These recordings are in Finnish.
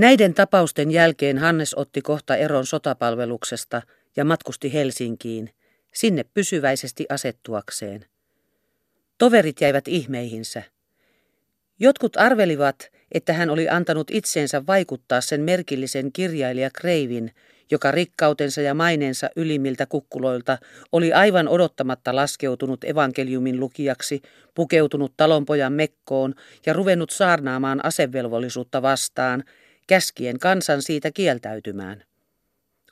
Näiden tapausten jälkeen Hannes otti kohta eron sotapalveluksesta ja matkusti Helsinkiin, sinne pysyväisesti asettuakseen. Toverit jäivät ihmeihinsä. Jotkut arvelivat, että hän oli antanut itseensä vaikuttaa sen merkillisen kirjailija Kreivin, joka rikkautensa ja maineensa ylimmiltä kukkuloilta oli aivan odottamatta laskeutunut evankeliumin lukijaksi, pukeutunut talonpojan mekkoon ja ruvennut saarnaamaan asevelvollisuutta vastaan, käskien kansan siitä kieltäytymään.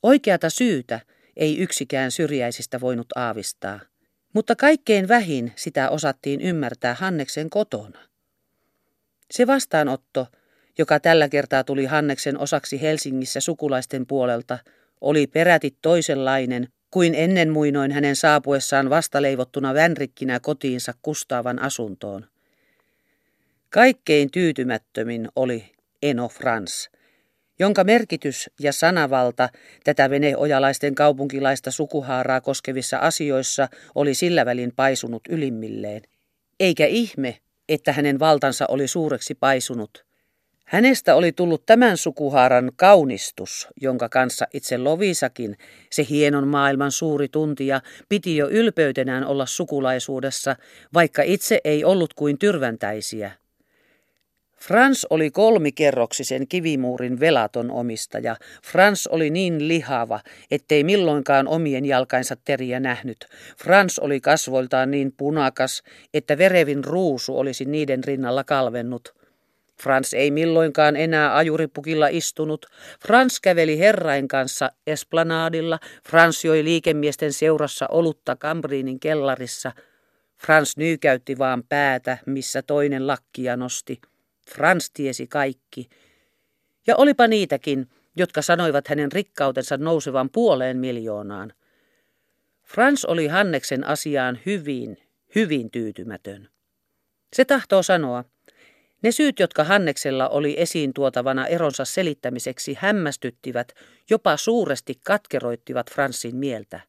Oikeata syytä ei yksikään syrjäisistä voinut aavistaa, mutta kaikkein vähin sitä osattiin ymmärtää Hanneksen kotona. Se vastaanotto, joka tällä kertaa tuli Hanneksen osaksi Helsingissä sukulaisten puolelta, oli peräti toisenlainen kuin ennen muinoin hänen saapuessaan vastaleivottuna vänrikkinä kotiinsa Kustaavan asuntoon. Kaikkein tyytymättömin oli Eno Frans, jonka merkitys ja sanavalta tätä veneojalaisten kaupunkilaista sukuhaaraa koskevissa asioissa oli sillä välin paisunut ylimmilleen. Eikä ihme, että hänen valtansa oli suureksi paisunut. Hänestä oli tullut tämän sukuhaaran kaunistus, jonka kanssa itse Lovisakin, se hienon maailman suuri tuntija, piti jo ylpeytenään olla sukulaisuudessa, vaikka itse ei ollut kuin tyrväntäisiä. Frans oli kolmikerroksisen kivimuurin velaton omistaja. Frans oli niin lihava, ettei milloinkaan omien jalkainsa teriä nähnyt. Frans oli kasvoiltaan niin punakas, että verevin ruusu olisi niiden rinnalla kalvennut. Frans ei milloinkaan enää ajuripukilla istunut. Frans käveli herrain kanssa esplanadilla. Frans joi liikemiesten seurassa olutta Kambriinin kellarissa. Frans nyykäytti vaan päätä, missä toinen lakkia nosti. Frans tiesi kaikki. Ja olipa niitäkin, jotka sanoivat hänen rikkautensa nousevan puoleen miljoonaan. Frans oli Hanneksen asiaan hyvin, hyvin tyytymätön. Se tahtoo sanoa, ne syyt, jotka Hanneksella oli esiin tuotavana eronsa selittämiseksi, hämmästyttivät, jopa suuresti katkeroittivat Fransin mieltä.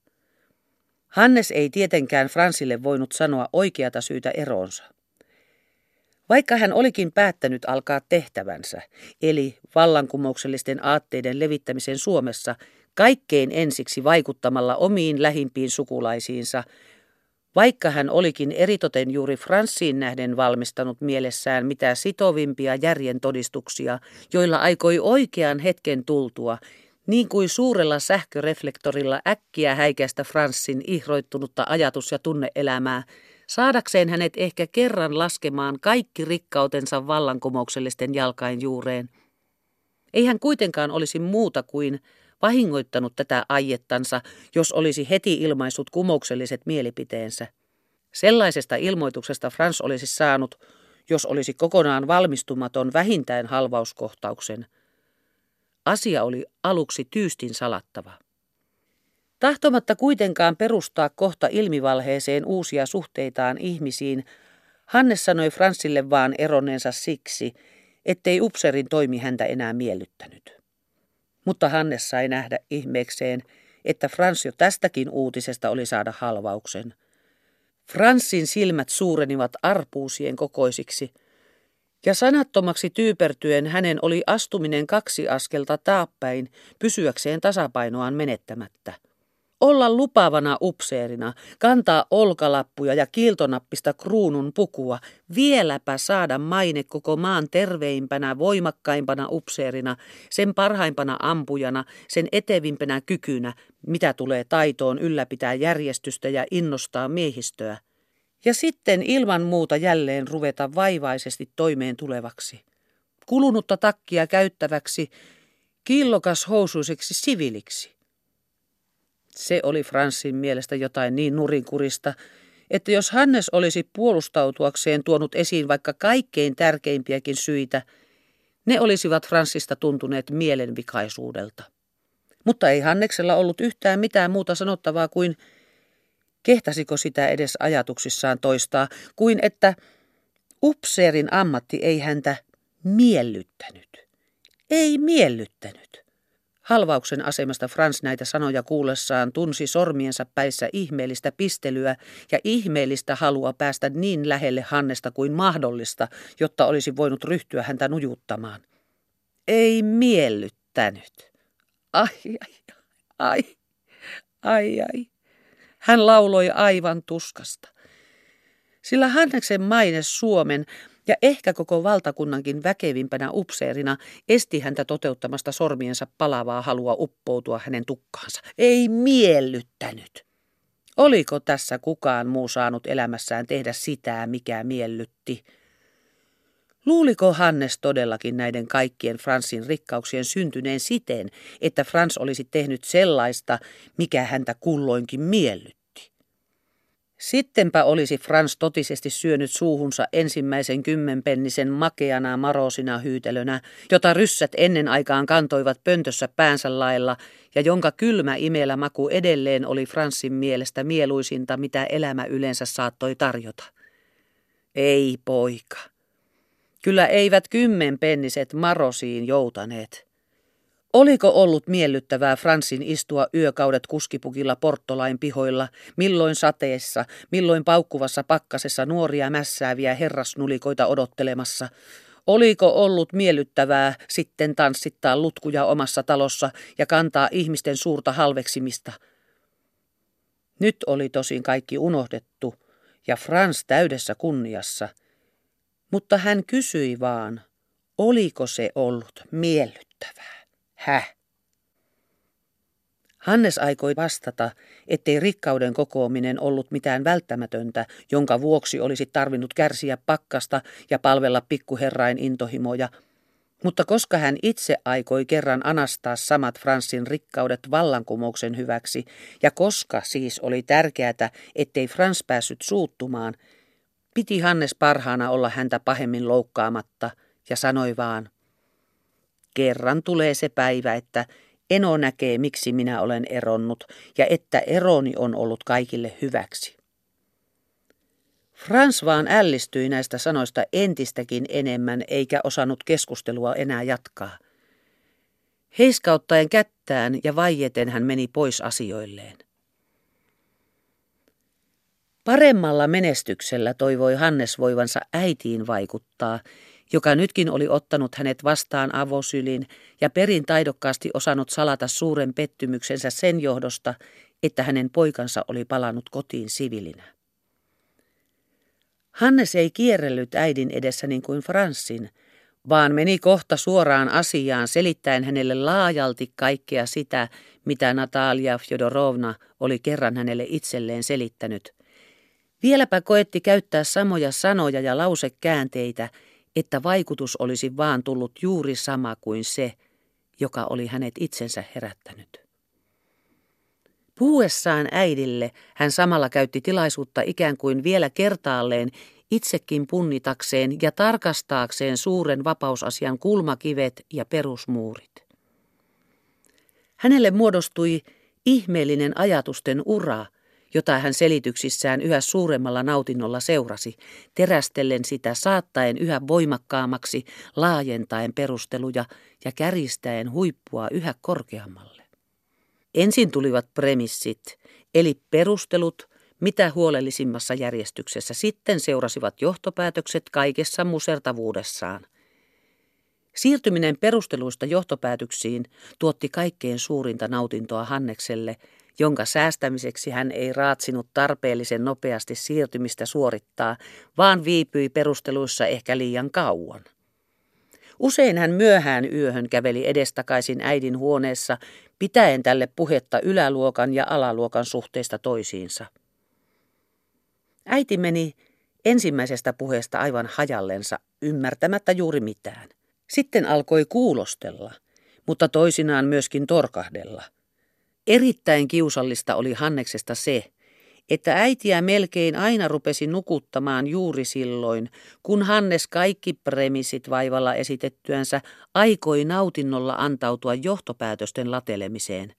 Hannes ei tietenkään Fransille voinut sanoa oikeata syytä eronsa. Vaikka hän olikin päättänyt alkaa tehtävänsä, eli vallankumouksellisten aatteiden levittämisen Suomessa, kaikkein ensiksi vaikuttamalla omiin lähimpiin sukulaisiinsa, vaikka hän olikin eritoten juuri Franssiin nähden valmistanut mielessään mitä sitovimpia järjen todistuksia, joilla aikoi oikean hetken tultua, niin kuin suurella sähköreflektorilla äkkiä häikäistä Franssin ihroittunutta ajatus- ja tunneelämää, saadakseen hänet ehkä kerran laskemaan kaikki rikkautensa vallankumouksellisten jalkain juureen. Ei hän kuitenkaan olisi muuta kuin vahingoittanut tätä aiettansa, jos olisi heti ilmaissut kumoukselliset mielipiteensä. Sellaisesta ilmoituksesta Frans olisi saanut, jos olisi kokonaan valmistumaton vähintään halvauskohtauksen. Asia oli aluksi tyystin salattava. Tahtomatta kuitenkaan perustaa kohta ilmivalheeseen uusia suhteitaan ihmisiin, Hannes sanoi Fransille vaan eronneensa siksi, ettei Upserin toimi häntä enää miellyttänyt. Mutta Hannes sai nähdä ihmeekseen, että Frans jo tästäkin uutisesta oli saada halvauksen. Fransin silmät suurenivat arpuusien kokoisiksi, ja sanattomaksi tyypertyen hänen oli astuminen kaksi askelta taappäin pysyäkseen tasapainoaan menettämättä olla lupaavana upseerina, kantaa olkalappuja ja kiiltonappista kruunun pukua, vieläpä saada maine koko maan terveimpänä, voimakkaimpana upseerina, sen parhaimpana ampujana, sen etevimpänä kykynä, mitä tulee taitoon ylläpitää järjestystä ja innostaa miehistöä. Ja sitten ilman muuta jälleen ruveta vaivaisesti toimeen tulevaksi. Kulunutta takkia käyttäväksi, killokas housuiseksi siviliksi. Se oli Fransin mielestä jotain niin nurinkurista, että jos Hannes olisi puolustautuakseen tuonut esiin vaikka kaikkein tärkeimpiäkin syitä, ne olisivat Fransista tuntuneet mielenvikaisuudelta. Mutta ei Hanneksella ollut yhtään mitään muuta sanottavaa kuin, kehtasiko sitä edes ajatuksissaan toistaa, kuin että upseerin ammatti ei häntä miellyttänyt. Ei miellyttänyt. Halvauksen asemasta Frans näitä sanoja kuullessaan tunsi sormiensa päissä ihmeellistä pistelyä ja ihmeellistä halua päästä niin lähelle Hannesta kuin mahdollista, jotta olisi voinut ryhtyä häntä nujuttamaan. ei miellyttänyt. Ai, ai, ai, ai, ai. Hän lauloi aivan tuskasta. Sillä Hanneksen maine Suomen ja ehkä koko valtakunnankin väkevimpänä upseerina esti häntä toteuttamasta sormiensa palavaa halua uppoutua hänen tukkaansa. Ei miellyttänyt. Oliko tässä kukaan muu saanut elämässään tehdä sitä, mikä miellytti? Luuliko Hannes todellakin näiden kaikkien Fransin rikkauksien syntyneen siten, että Frans olisi tehnyt sellaista, mikä häntä kulloinkin miellytti? Sittenpä olisi Frans totisesti syönyt suuhunsa ensimmäisen kymmenpennisen makeana marosina hyytelönä, jota ryssät ennen aikaan kantoivat pöntössä päänsä lailla ja jonka kylmä imelä maku edelleen oli Fransin mielestä mieluisinta, mitä elämä yleensä saattoi tarjota. Ei poika. Kyllä eivät kymmenpenniset marosiin joutaneet. Oliko ollut miellyttävää Fransin istua yökaudet kuskipukilla Porttolain pihoilla, milloin sateessa, milloin paukkuvassa pakkasessa nuoria mässääviä herrasnulikoita odottelemassa? Oliko ollut miellyttävää sitten tanssittaa lutkuja omassa talossa ja kantaa ihmisten suurta halveksimista? Nyt oli tosin kaikki unohdettu ja Frans täydessä kunniassa, mutta hän kysyi vaan, oliko se ollut miellyttävää. Häh? Hannes aikoi vastata, ettei rikkauden kokoaminen ollut mitään välttämätöntä, jonka vuoksi olisi tarvinnut kärsiä pakkasta ja palvella pikkuherrain intohimoja, mutta koska hän itse aikoi kerran anastaa samat Fransin rikkaudet vallankumouksen hyväksi, ja koska siis oli tärkeää, ettei Frans päässyt suuttumaan, piti Hannes parhaana olla häntä pahemmin loukkaamatta, ja sanoi vaan – Kerran tulee se päivä, että Eno näkee, miksi minä olen eronnut, ja että eroni on ollut kaikille hyväksi. Frans vaan ällistyi näistä sanoista entistäkin enemmän, eikä osannut keskustelua enää jatkaa. Heiskauttaen kättään ja vaieten hän meni pois asioilleen. Paremmalla menestyksellä toivoi Hannes voivansa äitiin vaikuttaa, joka nytkin oli ottanut hänet vastaan avosylin ja perin taidokkaasti osannut salata suuren pettymyksensä sen johdosta, että hänen poikansa oli palannut kotiin sivilinä. Hannes ei kierrellyt äidin edessä niin kuin Franssin, vaan meni kohta suoraan asiaan selittäen hänelle laajalti kaikkea sitä, mitä Natalia Fjodorovna oli kerran hänelle itselleen selittänyt. Vieläpä koetti käyttää samoja sanoja ja lausekäänteitä, että vaikutus olisi vaan tullut juuri sama kuin se, joka oli hänet itsensä herättänyt. Puhuessaan äidille hän samalla käytti tilaisuutta ikään kuin vielä kertaalleen itsekin punnitakseen ja tarkastaakseen suuren vapausasian kulmakivet ja perusmuurit. Hänelle muodostui ihmeellinen ajatusten ura – jota hän selityksissään yhä suuremmalla nautinnolla seurasi, terästellen sitä saattaen yhä voimakkaammaksi, laajentaen perusteluja ja käristäen huippua yhä korkeammalle. Ensin tulivat premissit, eli perustelut, mitä huolellisimmassa järjestyksessä sitten seurasivat johtopäätökset kaikessa musertavuudessaan. Siirtyminen perusteluista johtopäätöksiin tuotti kaikkein suurinta nautintoa Hannekselle – jonka säästämiseksi hän ei raatsinut tarpeellisen nopeasti siirtymistä suorittaa, vaan viipyi perusteluissa ehkä liian kauan. Usein hän myöhään yöhön käveli edestakaisin äidin huoneessa, pitäen tälle puhetta yläluokan ja alaluokan suhteista toisiinsa. Äiti meni ensimmäisestä puheesta aivan hajallensa, ymmärtämättä juuri mitään. Sitten alkoi kuulostella, mutta toisinaan myöskin torkahdella – Erittäin kiusallista oli Hanneksesta se, että äitiä melkein aina rupesi nukuttamaan juuri silloin, kun Hannes kaikki premisit vaivalla esitettyänsä aikoi nautinnolla antautua johtopäätösten latelemiseen.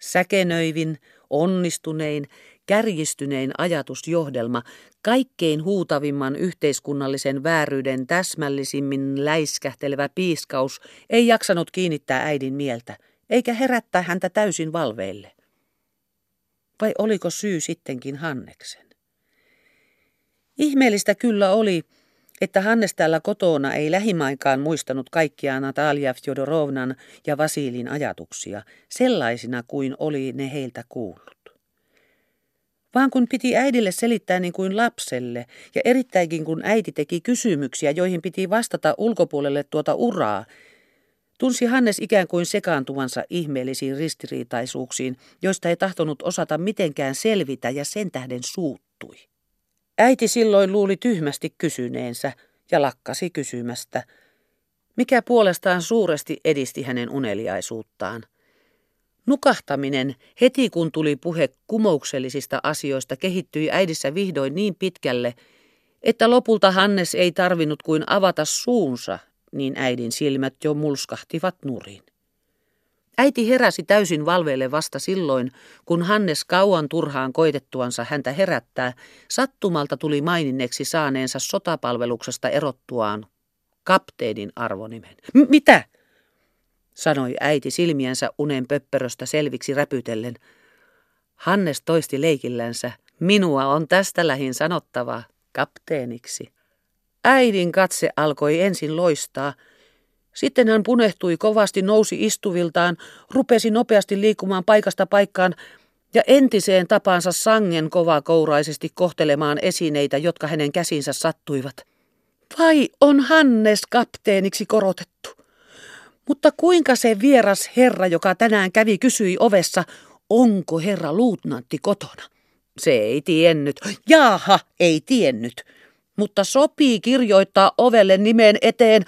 Säkenöivin, onnistunein, kärjistynein ajatusjohdelma, kaikkein huutavimman yhteiskunnallisen vääryyden täsmällisimmin läiskähtelevä piiskaus ei jaksanut kiinnittää äidin mieltä – eikä herättää häntä täysin valveille. Vai oliko syy sittenkin Hanneksen? Ihmeellistä kyllä oli, että Hannes täällä kotona ei lähimainkaan muistanut kaikkia Natalia Fjodorovnan ja Vasilin ajatuksia, sellaisina kuin oli ne heiltä kuullut. Vaan kun piti äidille selittää niin kuin lapselle, ja erittäinkin kun äiti teki kysymyksiä, joihin piti vastata ulkopuolelle tuota uraa, tunsi Hannes ikään kuin sekaantuvansa ihmeellisiin ristiriitaisuuksiin, joista ei tahtonut osata mitenkään selvitä ja sen tähden suuttui. Äiti silloin luuli tyhmästi kysyneensä ja lakkasi kysymästä, mikä puolestaan suuresti edisti hänen uneliaisuuttaan. Nukahtaminen, heti kun tuli puhe kumouksellisista asioista, kehittyi äidissä vihdoin niin pitkälle, että lopulta Hannes ei tarvinnut kuin avata suunsa, niin äidin silmät jo mulskahtivat nurin. Äiti heräsi täysin valveille vasta silloin, kun Hannes kauan turhaan koitettuansa häntä herättää, sattumalta tuli maininneeksi saaneensa sotapalveluksesta erottuaan kapteenin arvonimen. M- mitä? sanoi äiti silmiensä unen pöppöröstä selviksi räpytellen. Hannes toisti leikillänsä. Minua on tästä lähin sanottava kapteeniksi. Äidin katse alkoi ensin loistaa. Sitten hän punehtui kovasti, nousi istuviltaan, rupesi nopeasti liikkumaan paikasta paikkaan ja entiseen tapaansa sangen kovakouraisesti kohtelemaan esineitä, jotka hänen käsinsä sattuivat. Vai on Hannes kapteeniksi korotettu? Mutta kuinka se vieras herra, joka tänään kävi, kysyi ovessa, onko herra luutnantti kotona? Se ei tiennyt. Jaaha, ei tiennyt. Mutta sopii kirjoittaa ovelle nimen eteen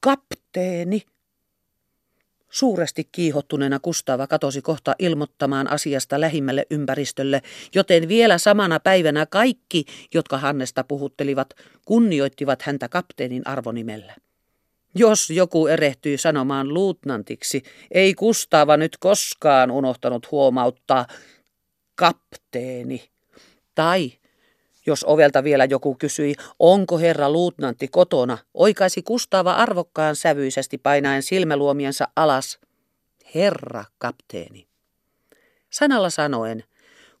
kapteeni. Suuresti kiihottuneena Kustava katosi kohta ilmoittamaan asiasta lähimmälle ympäristölle, joten vielä samana päivänä kaikki, jotka Hannesta puhuttelivat, kunnioittivat häntä kapteenin arvonimellä. Jos joku erehtyi sanomaan luutnantiksi, ei Kustava nyt koskaan unohtanut huomauttaa kapteeni. Tai jos ovelta vielä joku kysyi, onko herra luutnantti kotona, oikaisi Kustava arvokkaan sävyisesti painaen silmäluomiensa alas. Herra kapteeni. Sanalla sanoen,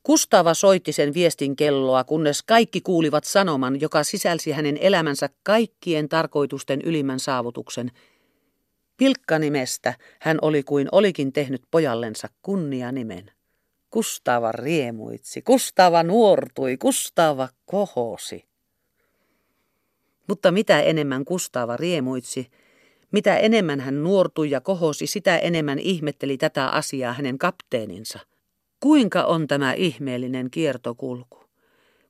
Kustava soitti sen viestin kelloa, kunnes kaikki kuulivat sanoman, joka sisälsi hänen elämänsä kaikkien tarkoitusten ylimmän saavutuksen. Pilkkanimestä hän oli kuin olikin tehnyt pojallensa kunnianimen. Kustava riemuitsi, Kustava nuortui, Kustava kohosi. Mutta mitä enemmän Kustava riemuitsi, mitä enemmän hän nuortui ja kohosi, sitä enemmän ihmetteli tätä asiaa hänen kapteeninsa – Kuinka on tämä ihmeellinen kiertokulku?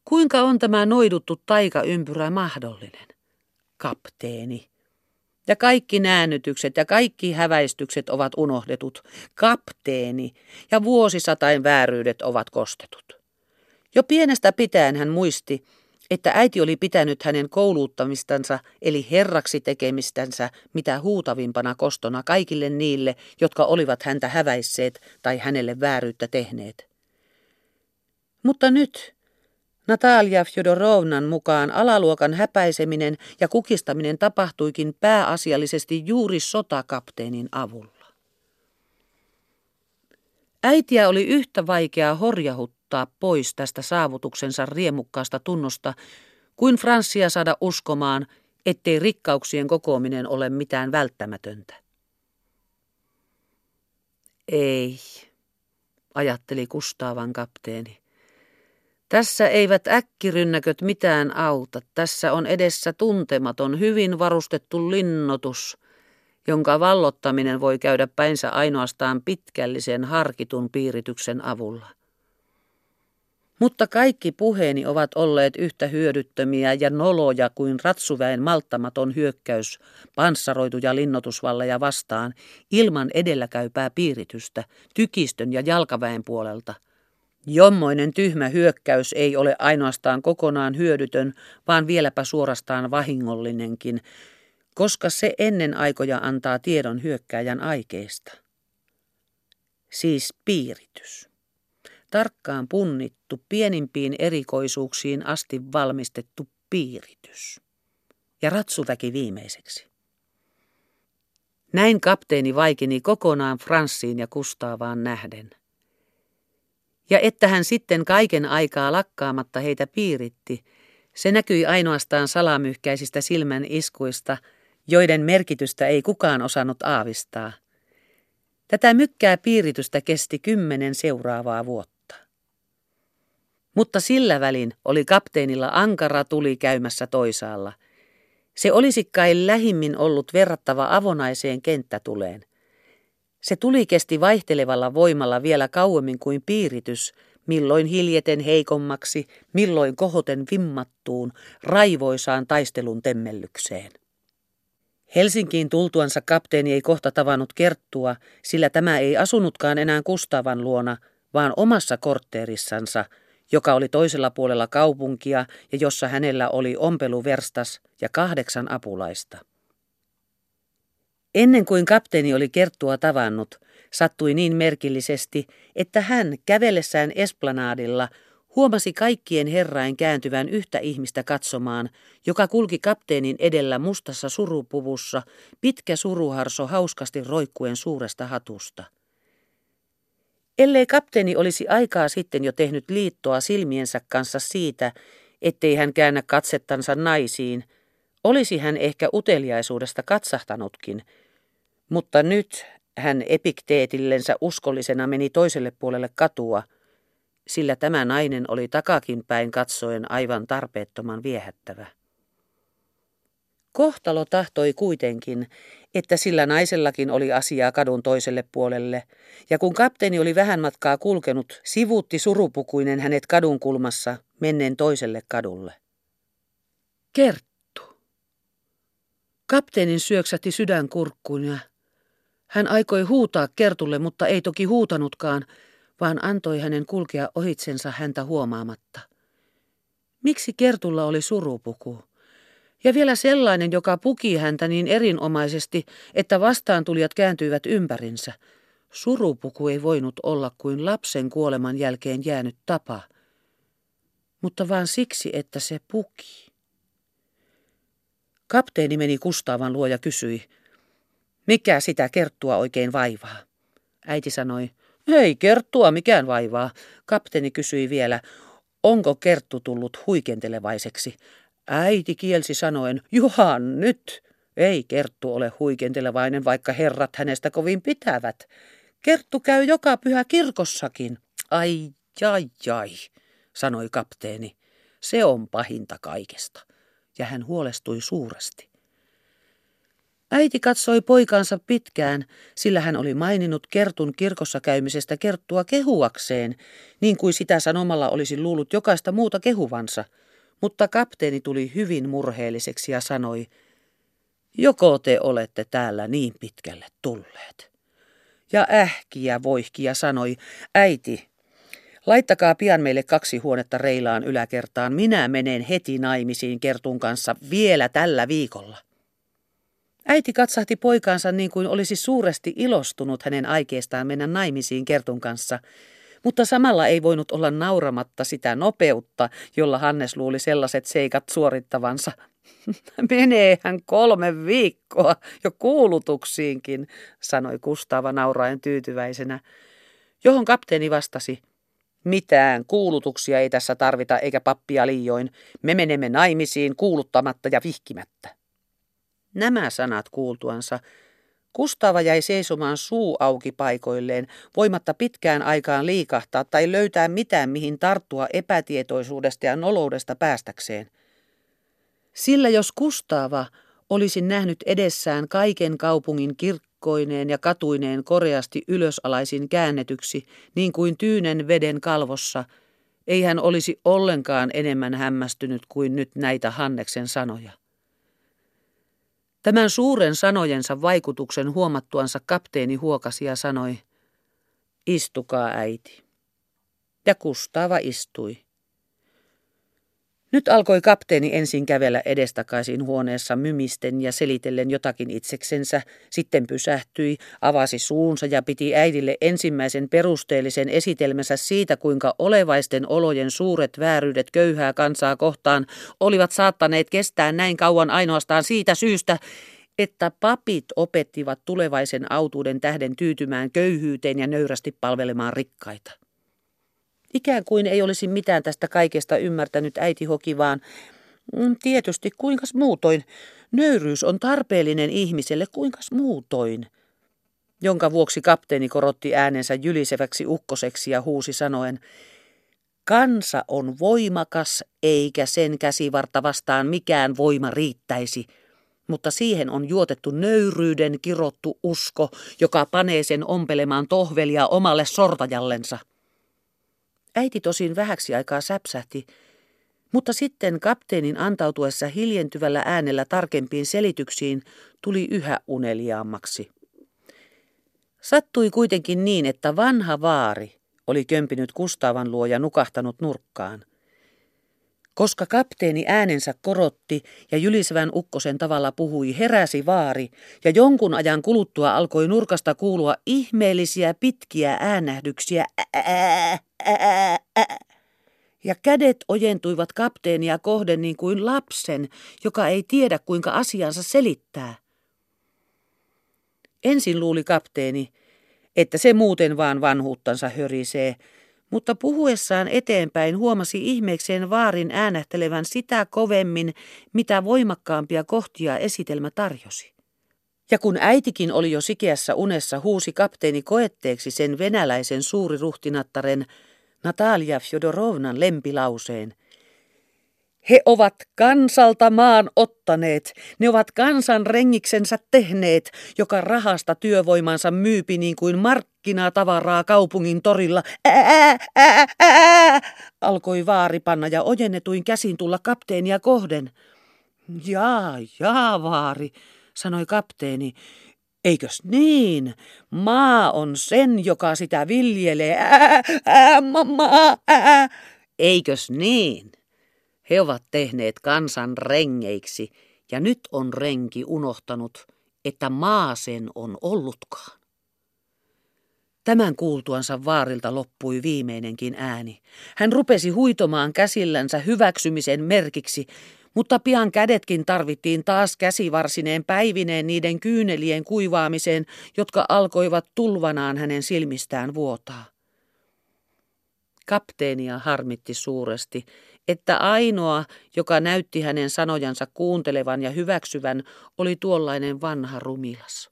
Kuinka on tämä noiduttu taikaympyrä mahdollinen? Kapteeni. Ja kaikki näännytykset ja kaikki häväistykset ovat unohdetut. Kapteeni. Ja vuosisatain vääryydet ovat kostetut. Jo pienestä pitäen hän muisti, että äiti oli pitänyt hänen kouluuttamistansa eli herraksi tekemistänsä mitä huutavimpana kostona kaikille niille, jotka olivat häntä häväisseet tai hänelle vääryyttä tehneet. Mutta nyt Natalia Fjodorovnan mukaan alaluokan häpäiseminen ja kukistaminen tapahtuikin pääasiallisesti juuri sotakapteenin avulla. Äitiä oli yhtä vaikea horjahuttaa pois tästä saavutuksensa riemukkaasta tunnosta, kuin Franssia saada uskomaan, ettei rikkauksien kokoaminen ole mitään välttämätöntä. Ei, ajatteli Kustaavan kapteeni. Tässä eivät äkkirynnäköt mitään auta. Tässä on edessä tuntematon, hyvin varustettu linnotus, jonka vallottaminen voi käydä päinsä ainoastaan pitkällisen harkitun piirityksen avulla. Mutta kaikki puheeni ovat olleet yhtä hyödyttömiä ja noloja kuin ratsuväen malttamaton hyökkäys panssaroituja linnotusvalleja vastaan ilman edelläkäypää piiritystä tykistön ja jalkaväen puolelta. Jommoinen tyhmä hyökkäys ei ole ainoastaan kokonaan hyödytön, vaan vieläpä suorastaan vahingollinenkin, koska se ennen aikoja antaa tiedon hyökkääjän aikeista. Siis piiritys tarkkaan punnittu, pienimpiin erikoisuuksiin asti valmistettu piiritys. Ja ratsuväki viimeiseksi. Näin kapteeni vaikeni kokonaan Franssiin ja Kustaavaan nähden. Ja että hän sitten kaiken aikaa lakkaamatta heitä piiritti, Se näkyi ainoastaan salamyhkäisistä silmän iskuista, joiden merkitystä ei kukaan osannut aavistaa. Tätä mykkää piiritystä kesti kymmenen seuraavaa vuotta. Mutta sillä välin oli kapteenilla ankara tuli käymässä toisaalla. Se olisi kai lähimmin ollut verrattava avonaiseen kenttätuleen. Se tuli kesti vaihtelevalla voimalla vielä kauemmin kuin piiritys, milloin hiljeten heikommaksi, milloin kohoten vimmattuun, raivoisaan taistelun temmellykseen. Helsinkiin tultuansa kapteeni ei kohta tavannut Kerttua, sillä tämä ei asunutkaan enää Kustavan luona, vaan omassa kortteerissansa, joka oli toisella puolella kaupunkia ja jossa hänellä oli ompeluverstas ja kahdeksan apulaista. Ennen kuin kapteeni oli Kerttua tavannut, sattui niin merkillisesti, että hän kävellessään esplanadilla huomasi kaikkien herrain kääntyvän yhtä ihmistä katsomaan, joka kulki kapteenin edellä mustassa surupuvussa, pitkä suruharso hauskasti roikkuen suuresta hatusta. Ellei kapteeni olisi aikaa sitten jo tehnyt liittoa silmiensä kanssa siitä, ettei hän käännä katsettansa naisiin, olisi hän ehkä uteliaisuudesta katsahtanutkin, mutta nyt hän epikteetillensä uskollisena meni toiselle puolelle katua, sillä tämä nainen oli takakin päin katsoen aivan tarpeettoman viehättävä. Kohtalo tahtoi kuitenkin, että sillä naisellakin oli asiaa kadun toiselle puolelle, ja kun kapteeni oli vähän matkaa kulkenut, sivuutti surupukuinen hänet kadun kulmassa menneen toiselle kadulle. Kerttu. Kapteenin syöksätti sydän kurkkuun ja hän aikoi huutaa Kertulle, mutta ei toki huutanutkaan, vaan antoi hänen kulkea ohitsensa häntä huomaamatta. Miksi Kertulla oli surupuku? Ja vielä sellainen, joka puki häntä niin erinomaisesti, että vastaantulijat kääntyivät ympärinsä. Surupuku ei voinut olla kuin lapsen kuoleman jälkeen jäänyt tapa, mutta vaan siksi, että se puki. Kapteeni meni Kustavan luo ja kysyi, mikä sitä kerttua oikein vaivaa? Äiti sanoi, ei kerttua mikään vaivaa. Kapteeni kysyi vielä, onko kerttu tullut huikentelevaiseksi. Äiti kielsi sanoen, Juhan nyt. Ei Kerttu ole huikentelevainen, vaikka herrat hänestä kovin pitävät. Kerttu käy joka pyhä kirkossakin. Ai, jai, jai, sanoi kapteeni. Se on pahinta kaikesta. Ja hän huolestui suuresti. Äiti katsoi poikansa pitkään, sillä hän oli maininnut Kertun kirkossa käymisestä Kerttua kehuakseen, niin kuin sitä sanomalla olisi luullut jokaista muuta kehuvansa. Mutta kapteeni tuli hyvin murheelliseksi ja sanoi, joko te olette täällä niin pitkälle tulleet. Ja ähkiä voihkia sanoi, äiti, laittakaa pian meille kaksi huonetta reilaan yläkertaan, minä menen heti naimisiin Kertun kanssa vielä tällä viikolla. Äiti katsahti poikaansa niin kuin olisi suuresti ilostunut hänen aikeestaan mennä naimisiin Kertun kanssa, mutta samalla ei voinut olla nauramatta sitä nopeutta, jolla Hannes luuli sellaiset seikat suorittavansa. Menee hän kolme viikkoa jo kuulutuksiinkin, sanoi Kustava nauraen tyytyväisenä, johon kapteeni vastasi. Mitään kuulutuksia ei tässä tarvita eikä pappia liioin. Me menemme naimisiin kuuluttamatta ja vihkimättä. Nämä sanat kuultuansa Kustava jäi seisomaan suu auki paikoilleen, voimatta pitkään aikaan liikahtaa tai löytää mitään, mihin tarttua epätietoisuudesta ja noloudesta päästäkseen. Sillä jos Kustava olisi nähnyt edessään kaiken kaupungin kirkkoineen ja katuineen koreasti ylösalaisin käännetyksi, niin kuin tyynen veden kalvossa, ei hän olisi ollenkaan enemmän hämmästynyt kuin nyt näitä Hanneksen sanoja. Tämän suuren sanojensa vaikutuksen huomattuansa kapteeni huokasi ja sanoi, istukaa äiti. Ja Kustava istui. Nyt alkoi kapteeni ensin kävellä edestakaisin huoneessa mymisten ja selitellen jotakin itseksensä, sitten pysähtyi, avasi suunsa ja piti äidille ensimmäisen perusteellisen esitelmänsä siitä, kuinka olevaisten olojen suuret vääryydet köyhää kansaa kohtaan olivat saattaneet kestää näin kauan ainoastaan siitä syystä, että papit opettivat tulevaisen autuuden tähden tyytymään köyhyyteen ja nöyrästi palvelemaan rikkaita. Ikään kuin ei olisi mitään tästä kaikesta ymmärtänyt äiti hoki, vaan Mm, tietysti, kuinkas muutoin? Nöyryys on tarpeellinen ihmiselle, kuinkas muutoin? Jonka vuoksi kapteeni korotti äänensä jyliseväksi ukkoseksi ja huusi sanoen, Kansa on voimakas, eikä sen käsivarta vastaan mikään voima riittäisi, mutta siihen on juotettu nöyryyden kirottu usko, joka panee sen ompelemaan tohvelia omalle sortajallensa. Äiti tosin vähäksi aikaa säpsähti, mutta sitten kapteenin antautuessa hiljentyvällä äänellä tarkempiin selityksiin tuli yhä uneliaammaksi. Sattui kuitenkin niin, että vanha vaari oli kömpinyt Kustavan luo ja nukahtanut nurkkaan. Koska kapteeni äänensä korotti ja jylisevän ukkosen tavalla puhui, heräsi vaari ja jonkun ajan kuluttua alkoi nurkasta kuulua ihmeellisiä pitkiä äänähdyksiä. Ää, ää, ää. Ja kädet ojentuivat kapteenia kohden niin kuin lapsen, joka ei tiedä kuinka asiansa selittää. Ensin luuli kapteeni, että se muuten vaan vanhuuttansa hörisee, mutta puhuessaan eteenpäin huomasi ihmeekseen vaarin äänähtelevän sitä kovemmin, mitä voimakkaampia kohtia esitelmä tarjosi. Ja kun äitikin oli jo sikeässä unessa, huusi kapteeni koetteeksi sen venäläisen suuriruhtinattaren Natalia Fjodorovnan lempilauseen – he ovat kansalta maan ottaneet, ne ovat kansan rengiksensä tehneet, joka rahasta työvoimansa myypi niin kuin markkinatavaraa kaupungin torilla. Ää, ää, ää, alkoi vaaripanna ja ojennetuin käsin tulla kapteenia kohden. Jaa, jaa, vaari, sanoi kapteeni. Eikös niin? Maa on sen, joka sitä viljelee. Ää, ää, maa, ää. Eikös niin? He ovat tehneet kansan rengeiksi, ja nyt on renki unohtanut, että maa sen on ollutkaan. Tämän kuultuansa vaarilta loppui viimeinenkin ääni. Hän rupesi huitomaan käsillänsä hyväksymisen merkiksi, mutta pian kädetkin tarvittiin taas käsivarsineen päivineen niiden kyynelien kuivaamiseen, jotka alkoivat tulvanaan hänen silmistään vuotaa. Kapteenia harmitti suuresti, että ainoa, joka näytti hänen sanojansa kuuntelevan ja hyväksyvän, oli tuollainen vanha rumilas.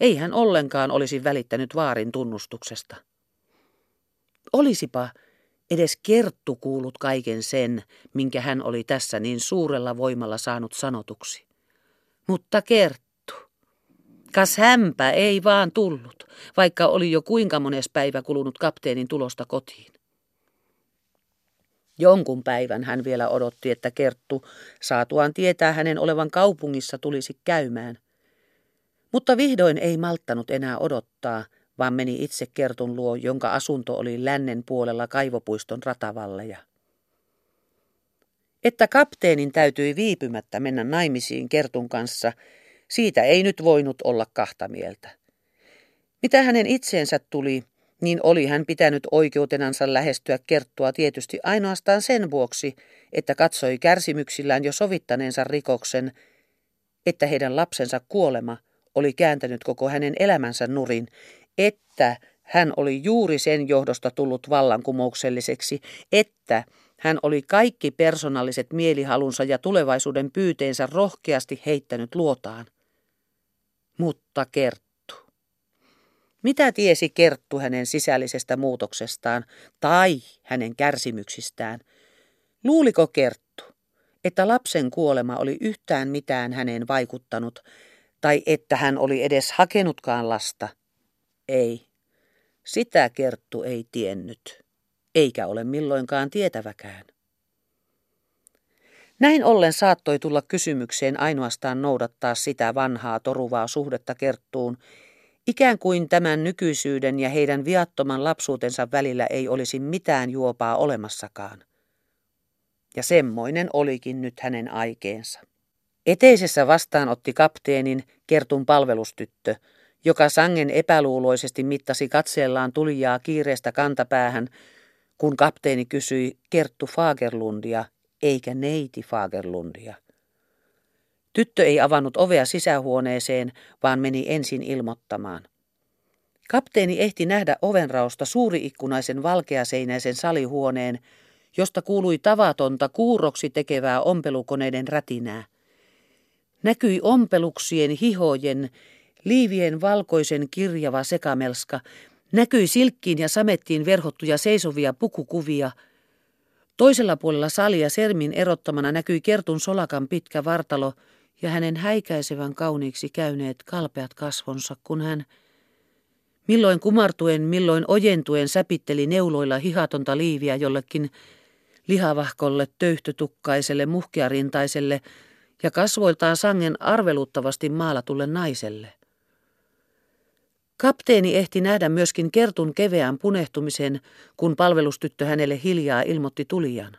Ei hän ollenkaan olisi välittänyt vaarin tunnustuksesta. Olisipa edes Kerttu kuullut kaiken sen, minkä hän oli tässä niin suurella voimalla saanut sanotuksi. Mutta Kerttu, kas hämpä ei vaan tullut, vaikka oli jo kuinka mones päivä kulunut kapteenin tulosta kotiin. Jonkun päivän hän vielä odotti, että Kerttu, saatuaan tietää hänen olevan kaupungissa, tulisi käymään. Mutta vihdoin ei malttanut enää odottaa, vaan meni itse Kertun luo, jonka asunto oli lännen puolella kaivopuiston ratavalleja. Että kapteenin täytyi viipymättä mennä naimisiin Kertun kanssa, siitä ei nyt voinut olla kahta mieltä. Mitä hänen itseensä tuli, niin oli hän pitänyt oikeutenansa lähestyä kerttua tietysti ainoastaan sen vuoksi, että katsoi kärsimyksillään jo sovittaneensa rikoksen, että heidän lapsensa kuolema oli kääntänyt koko hänen elämänsä nurin, että hän oli juuri sen johdosta tullut vallankumoukselliseksi, että hän oli kaikki persoonalliset mielihalunsa ja tulevaisuuden pyyteensä rohkeasti heittänyt luotaan. Mutta kert mitä tiesi Kerttu hänen sisällisestä muutoksestaan tai hänen kärsimyksistään? Luuliko Kerttu, että lapsen kuolema oli yhtään mitään häneen vaikuttanut tai että hän oli edes hakenutkaan lasta? Ei. Sitä Kerttu ei tiennyt, eikä ole milloinkaan tietäväkään. Näin ollen saattoi tulla kysymykseen ainoastaan noudattaa sitä vanhaa toruvaa suhdetta Kerttuun, Ikään kuin tämän nykyisyyden ja heidän viattoman lapsuutensa välillä ei olisi mitään juopaa olemassakaan. Ja semmoinen olikin nyt hänen aikeensa. Eteisessä vastaanotti kapteenin Kertun palvelustyttö, joka sangen epäluuloisesti mittasi katseellaan tulijaa kiireestä kantapäähän, kun kapteeni kysyi Kerttu Fagerlundia eikä neiti Fagerlundia. Tyttö ei avannut ovea sisähuoneeseen, vaan meni ensin ilmoittamaan. Kapteeni ehti nähdä ovenrausta suuriikkunaisen valkeaseinäisen salihuoneen, josta kuului tavatonta kuuroksi tekevää ompelukoneiden rätinää. Näkyi ompeluksien hihojen, liivien valkoisen kirjava sekamelska, näkyi silkkiin ja samettiin verhottuja seisovia pukukuvia. Toisella puolella salia sermin erottamana näkyi Kertun solakan pitkä vartalo ja hänen häikäisevän kauniiksi käyneet kalpeat kasvonsa, kun hän milloin kumartuen, milloin ojentuen säpitteli neuloilla hihatonta liiviä jollekin lihavahkolle, töyhtötukkaiselle, muhkearintaiselle ja kasvoiltaan sangen arveluttavasti maalatulle naiselle. Kapteeni ehti nähdä myöskin Kertun keveän punehtumisen, kun palvelustyttö hänelle hiljaa ilmoitti tulijan.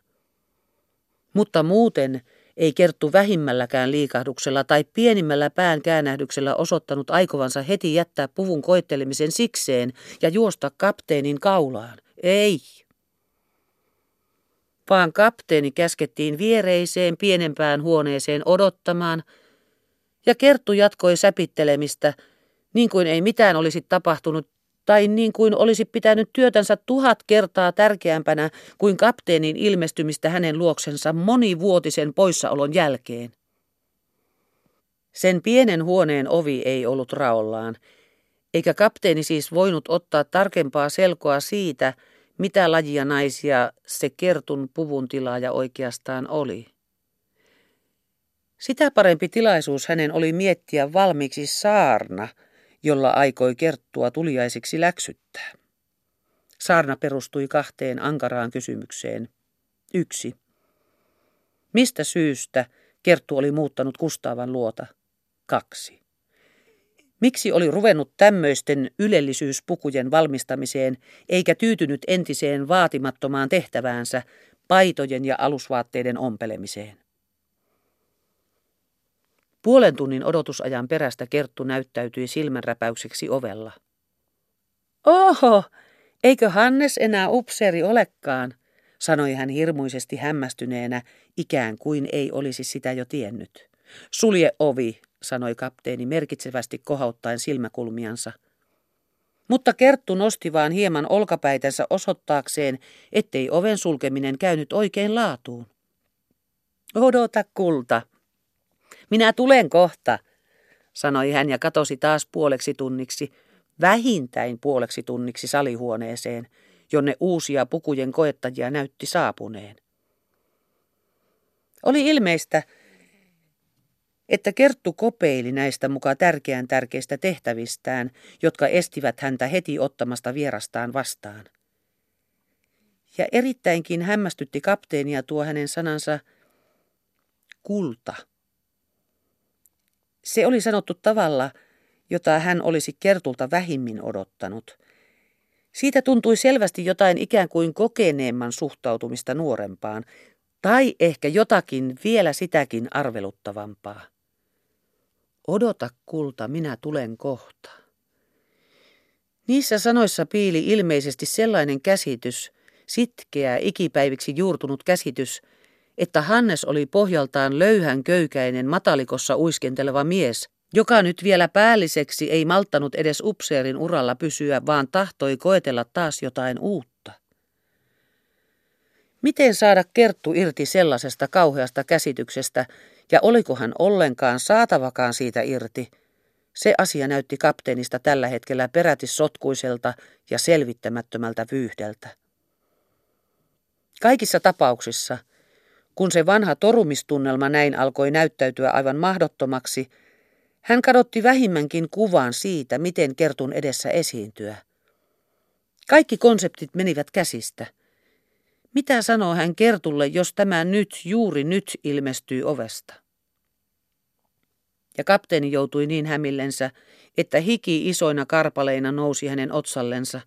Mutta muuten ei Kerttu vähimmälläkään liikahduksella tai pienimmällä pään käännähdyksellä osoittanut aikovansa heti jättää puvun koettelemisen sikseen ja juosta kapteenin kaulaan. Ei vaan kapteeni käskettiin viereiseen pienempään huoneeseen odottamaan, ja Kerttu jatkoi säpittelemistä, niin kuin ei mitään olisi tapahtunut, tai niin kuin olisi pitänyt työtänsä tuhat kertaa tärkeämpänä kuin kapteenin ilmestymistä hänen luoksensa monivuotisen poissaolon jälkeen. Sen pienen huoneen ovi ei ollut raollaan, eikä kapteeni siis voinut ottaa tarkempaa selkoa siitä, mitä lajia naisia se kertun puvun tilaaja oikeastaan oli. Sitä parempi tilaisuus hänen oli miettiä valmiiksi saarna, jolla aikoi kerttua tuliaisiksi läksyttää. Saarna perustui kahteen ankaraan kysymykseen. Yksi. Mistä syystä Kerttu oli muuttanut Kustaavan luota? Kaksi. Miksi oli ruvennut tämmöisten ylellisyyspukujen valmistamiseen, eikä tyytynyt entiseen vaatimattomaan tehtäväänsä, paitojen ja alusvaatteiden ompelemiseen? Puolen tunnin odotusajan perästä Kerttu näyttäytyi silmänräpäykseksi ovella. Oho, eikö Hannes enää upseeri olekaan, sanoi hän hirmuisesti hämmästyneenä, ikään kuin ei olisi sitä jo tiennyt. Sulje ovi, sanoi kapteeni merkitsevästi kohauttaen silmäkulmiansa. Mutta Kerttu nosti vaan hieman olkapäitänsä osoittaakseen, ettei oven sulkeminen käynyt oikein laatuun. Odota kulta. Minä tulen kohta, sanoi hän ja katosi taas puoleksi tunniksi, vähintäin puoleksi tunniksi salihuoneeseen, jonne uusia pukujen koettajia näytti saapuneen. Oli ilmeistä, että Kerttu kopeili näistä muka tärkeän tärkeistä tehtävistään, jotka estivät häntä heti ottamasta vierastaan vastaan. Ja erittäinkin hämmästytti kapteenia tuo hänen sanansa kulta. Se oli sanottu tavalla, jota hän olisi Kertulta vähimmin odottanut. Siitä tuntui selvästi jotain ikään kuin kokeneemman suhtautumista nuorempaan, tai ehkä jotakin vielä sitäkin arveluttavampaa. Odota kulta, minä tulen kohta. Niissä sanoissa piili ilmeisesti sellainen käsitys, sitkeä, ikipäiviksi juurtunut käsitys, että Hannes oli pohjaltaan löyhän köykäinen matalikossa uiskenteleva mies, joka nyt vielä päälliseksi ei malttanut edes upseerin uralla pysyä, vaan tahtoi koetella taas jotain uutta. Miten saada Kerttu irti sellaisesta kauheasta käsityksestä, ja oliko hän ollenkaan saatavakaan siitä irti? Se asia näytti kapteenista tällä hetkellä peräti sotkuiselta ja selvittämättömältä vyyhdeltä. Kaikissa tapauksissa, kun se vanha torumistunnelma näin alkoi näyttäytyä aivan mahdottomaksi, hän kadotti vähimmänkin kuvan siitä, miten Kertun edessä esiintyä. Kaikki konseptit menivät käsistä. Mitä sanoo hän Kertulle, jos tämä nyt, juuri nyt ilmestyy ovesta? Ja kapteeni joutui niin hämillensä, että hiki isoina karpaleina nousi hänen otsallensa.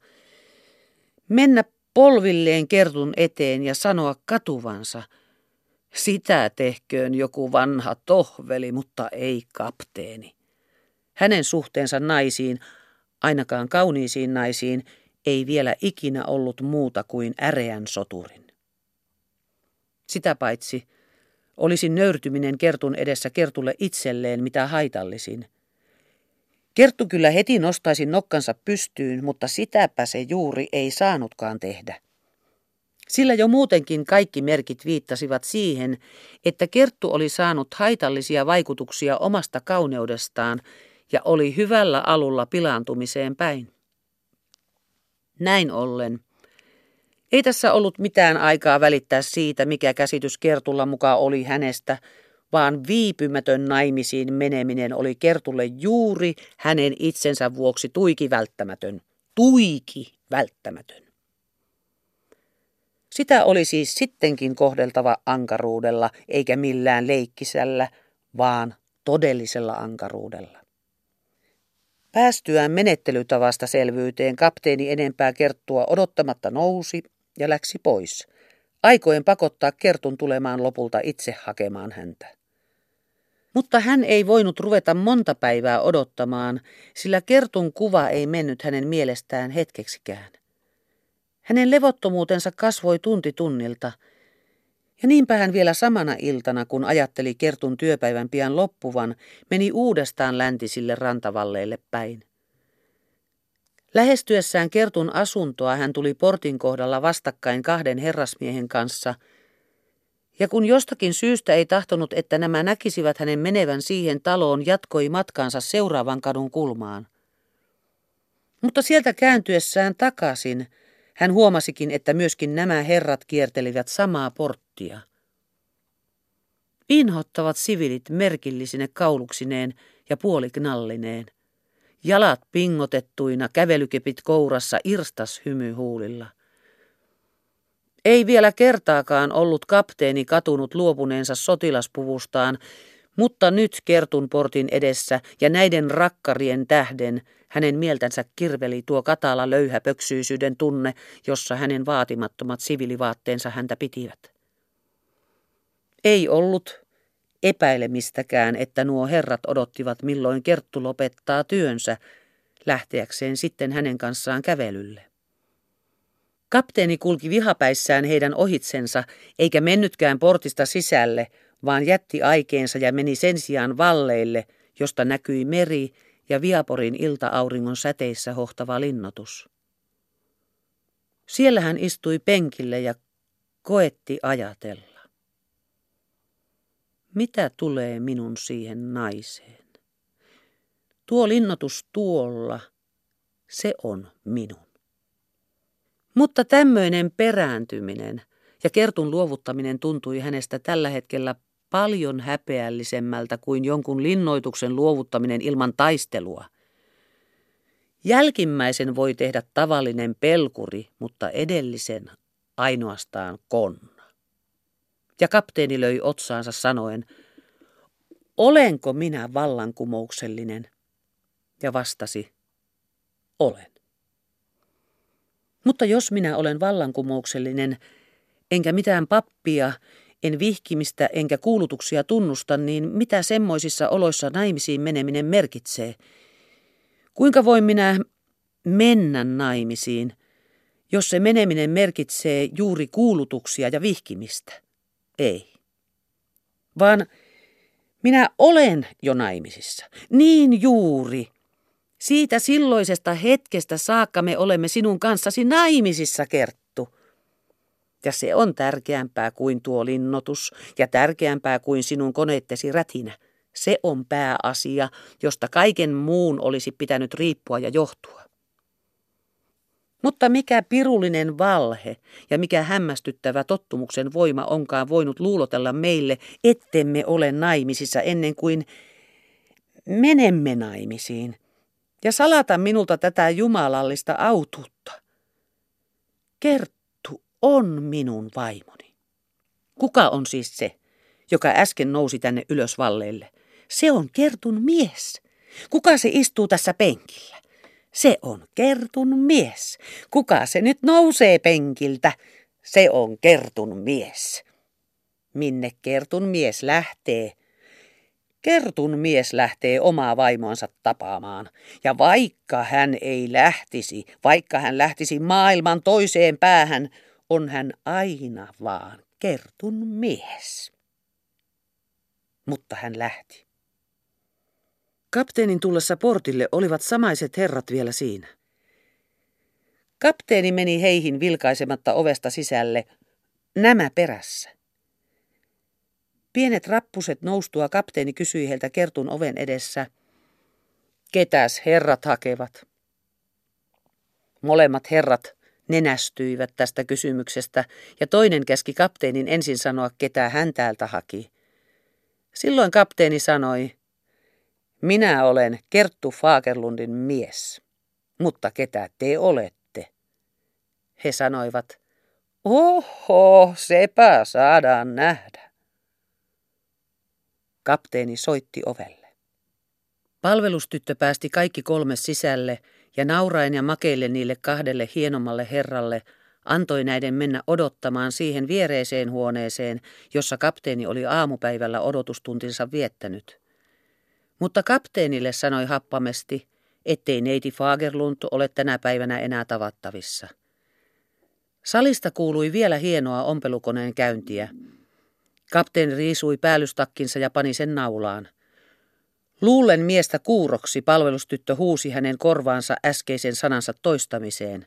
Mennä polvilleen Kertun eteen ja sanoa katuvansa. Sitä tehköön joku vanha tohveli, mutta ei kapteeni. Hänen suhteensa naisiin, ainakaan kauniisiin naisiin, ei vielä ikinä ollut muuta kuin äreän soturin. Sitä paitsi olisi nöyrtyminen Kertun edessä Kertulle itselleen mitä haitallisin. Kerttu kyllä heti nostaisi nokkansa pystyyn, mutta sitäpä se juuri ei saanutkaan tehdä. Sillä jo muutenkin kaikki merkit viittasivat siihen, että Kerttu oli saanut haitallisia vaikutuksia omasta kauneudestaan ja oli hyvällä alulla pilaantumiseen päin. Näin ollen. Ei tässä ollut mitään aikaa välittää siitä, mikä käsitys Kertulla mukaan oli hänestä, vaan viipymätön naimisiin meneminen oli Kertulle juuri hänen itsensä vuoksi tuiki välttämätön. Tuiki välttämätön. Sitä oli siis sittenkin kohdeltava ankaruudella, eikä millään leikkisällä, vaan todellisella ankaruudella. Päästyään menettelytavasta selvyyteen kapteeni enempää kerttua odottamatta nousi ja läksi pois, aikoen pakottaa kertun tulemaan lopulta itse hakemaan häntä. Mutta hän ei voinut ruveta monta päivää odottamaan, sillä kertun kuva ei mennyt hänen mielestään hetkeksikään. Hänen levottomuutensa kasvoi tunti tunnilta, ja niinpä hän vielä samana iltana, kun ajatteli Kertun työpäivän pian loppuvan, meni uudestaan läntisille rantavalleille päin. Lähestyessään Kertun asuntoa hän tuli portin kohdalla vastakkain kahden herrasmiehen kanssa, ja kun jostakin syystä ei tahtonut, että nämä näkisivät hänen menevän siihen taloon, jatkoi matkaansa seuraavan kadun kulmaan. Mutta sieltä kääntyessään takaisin – hän huomasikin, että myöskin nämä herrat kiertelivät samaa porttia. Inhottavat sivilit merkillisine kauluksineen ja puoliknallineen. Jalat pingotettuina, kävelykepit kourassa, irstas hymy huulilla. Ei vielä kertaakaan ollut kapteeni katunut luopuneensa sotilaspuvustaan, mutta nyt Kertun portin edessä ja näiden rakkarien tähden hänen mieltänsä kirveli tuo katala löyhä pöksyisyyden tunne, jossa hänen vaatimattomat sivilivaatteensa häntä pitivät. Ei ollut epäilemistäkään, että nuo herrat odottivat milloin Kerttu lopettaa työnsä, lähteäkseen sitten hänen kanssaan kävelylle. Kapteeni kulki vihapäissään heidän ohitsensa, eikä mennytkään portista sisälle, vaan jätti aikeensa ja meni sen sijaan valleille, josta näkyi meri ja Viaporin ilta-auringon säteissä hohtava linnotus. Siellä hän istui penkille ja koetti ajatella. Mitä tulee minun siihen naiseen? Tuo linnotus tuolla, se on minun. Mutta tämmöinen perääntyminen ja kertun luovuttaminen tuntui hänestä tällä hetkellä paljon häpeällisemmältä kuin jonkun linnoituksen luovuttaminen ilman taistelua. Jälkimmäisen voi tehdä tavallinen pelkuri, mutta edellisen ainoastaan konna. Ja kapteeni löi otsaansa sanoen, olenko minä vallankumouksellinen? Ja vastasi, olen. Mutta jos minä olen vallankumouksellinen, enkä mitään pappia, en vihkimistä enkä kuulutuksia tunnusta, niin mitä semmoisissa oloissa naimisiin meneminen merkitsee? Kuinka voin minä mennä naimisiin, jos se meneminen merkitsee juuri kuulutuksia ja vihkimistä? Ei. Vaan minä olen jo naimisissa. Niin juuri. Siitä silloisesta hetkestä saakka me olemme sinun kanssasi naimisissa, Kert. Ja se on tärkeämpää kuin tuo linnotus ja tärkeämpää kuin sinun koneettesi rätinä. Se on pääasia, josta kaiken muun olisi pitänyt riippua ja johtua. Mutta mikä pirullinen valhe ja mikä hämmästyttävä tottumuksen voima onkaan voinut luulotella meille, ettemme ole naimisissa ennen kuin menemme naimisiin ja salata minulta tätä jumalallista autuutta. Kert on minun vaimoni. Kuka on siis se, joka äsken nousi tänne ylös valleille? Se on Kertun mies. Kuka se istuu tässä penkillä? Se on Kertun mies. Kuka se nyt nousee penkiltä? Se on Kertun mies. Minne Kertun mies lähtee? Kertun mies lähtee omaa vaimoansa tapaamaan. Ja vaikka hän ei lähtisi, vaikka hän lähtisi maailman toiseen päähän, on hän aina vaan Kertun mies. Mutta hän lähti. Kapteenin tullessa portille olivat samaiset herrat vielä siinä. Kapteeni meni heihin vilkaisematta ovesta sisälle, Nämä perässä. Pienet rappuset noustua kapteeni kysyi heiltä kertun oven edessä. Ketäs herrat hakevat? Molemmat herrat nenästyivät tästä kysymyksestä ja toinen käski kapteenin ensin sanoa, ketä hän täältä haki. Silloin kapteeni sanoi, minä olen Kerttu Fagerlundin mies, mutta ketä te olette? He sanoivat, oho, sepä saadaan nähdä. Kapteeni soitti ovelle. Palvelustyttö päästi kaikki kolme sisälle ja nauraen ja makeille niille kahdelle hienommalle herralle antoi näiden mennä odottamaan siihen viereiseen huoneeseen, jossa kapteeni oli aamupäivällä odotustuntinsa viettänyt. Mutta kapteenille sanoi happamesti, ettei neiti Fagerlund ole tänä päivänä enää tavattavissa. Salista kuului vielä hienoa ompelukoneen käyntiä. Kapteeni riisui päällystakkinsa ja pani sen naulaan. Luulen miestä kuuroksi palvelustyttö huusi hänen korvaansa äskeisen sanansa toistamiseen.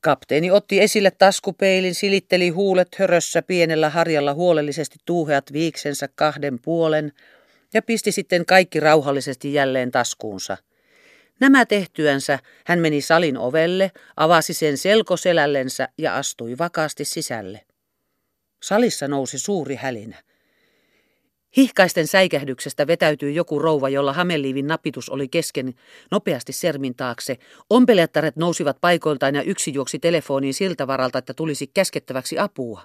Kapteeni otti esille taskupeilin, silitteli huulet hörössä pienellä harjalla huolellisesti tuuheat viiksensä kahden puolen ja pisti sitten kaikki rauhallisesti jälleen taskuunsa. Nämä tehtyänsä hän meni salin ovelle, avasi sen selkoselällensä ja astui vakaasti sisälle. Salissa nousi suuri hälinä. Hihkaisten säikähdyksestä vetäytyi joku rouva, jolla hameliivin napitus oli kesken nopeasti sermin taakse. Ompelettaret nousivat paikoiltaan ja yksi juoksi telefoniin siltä varalta, että tulisi käskettäväksi apua.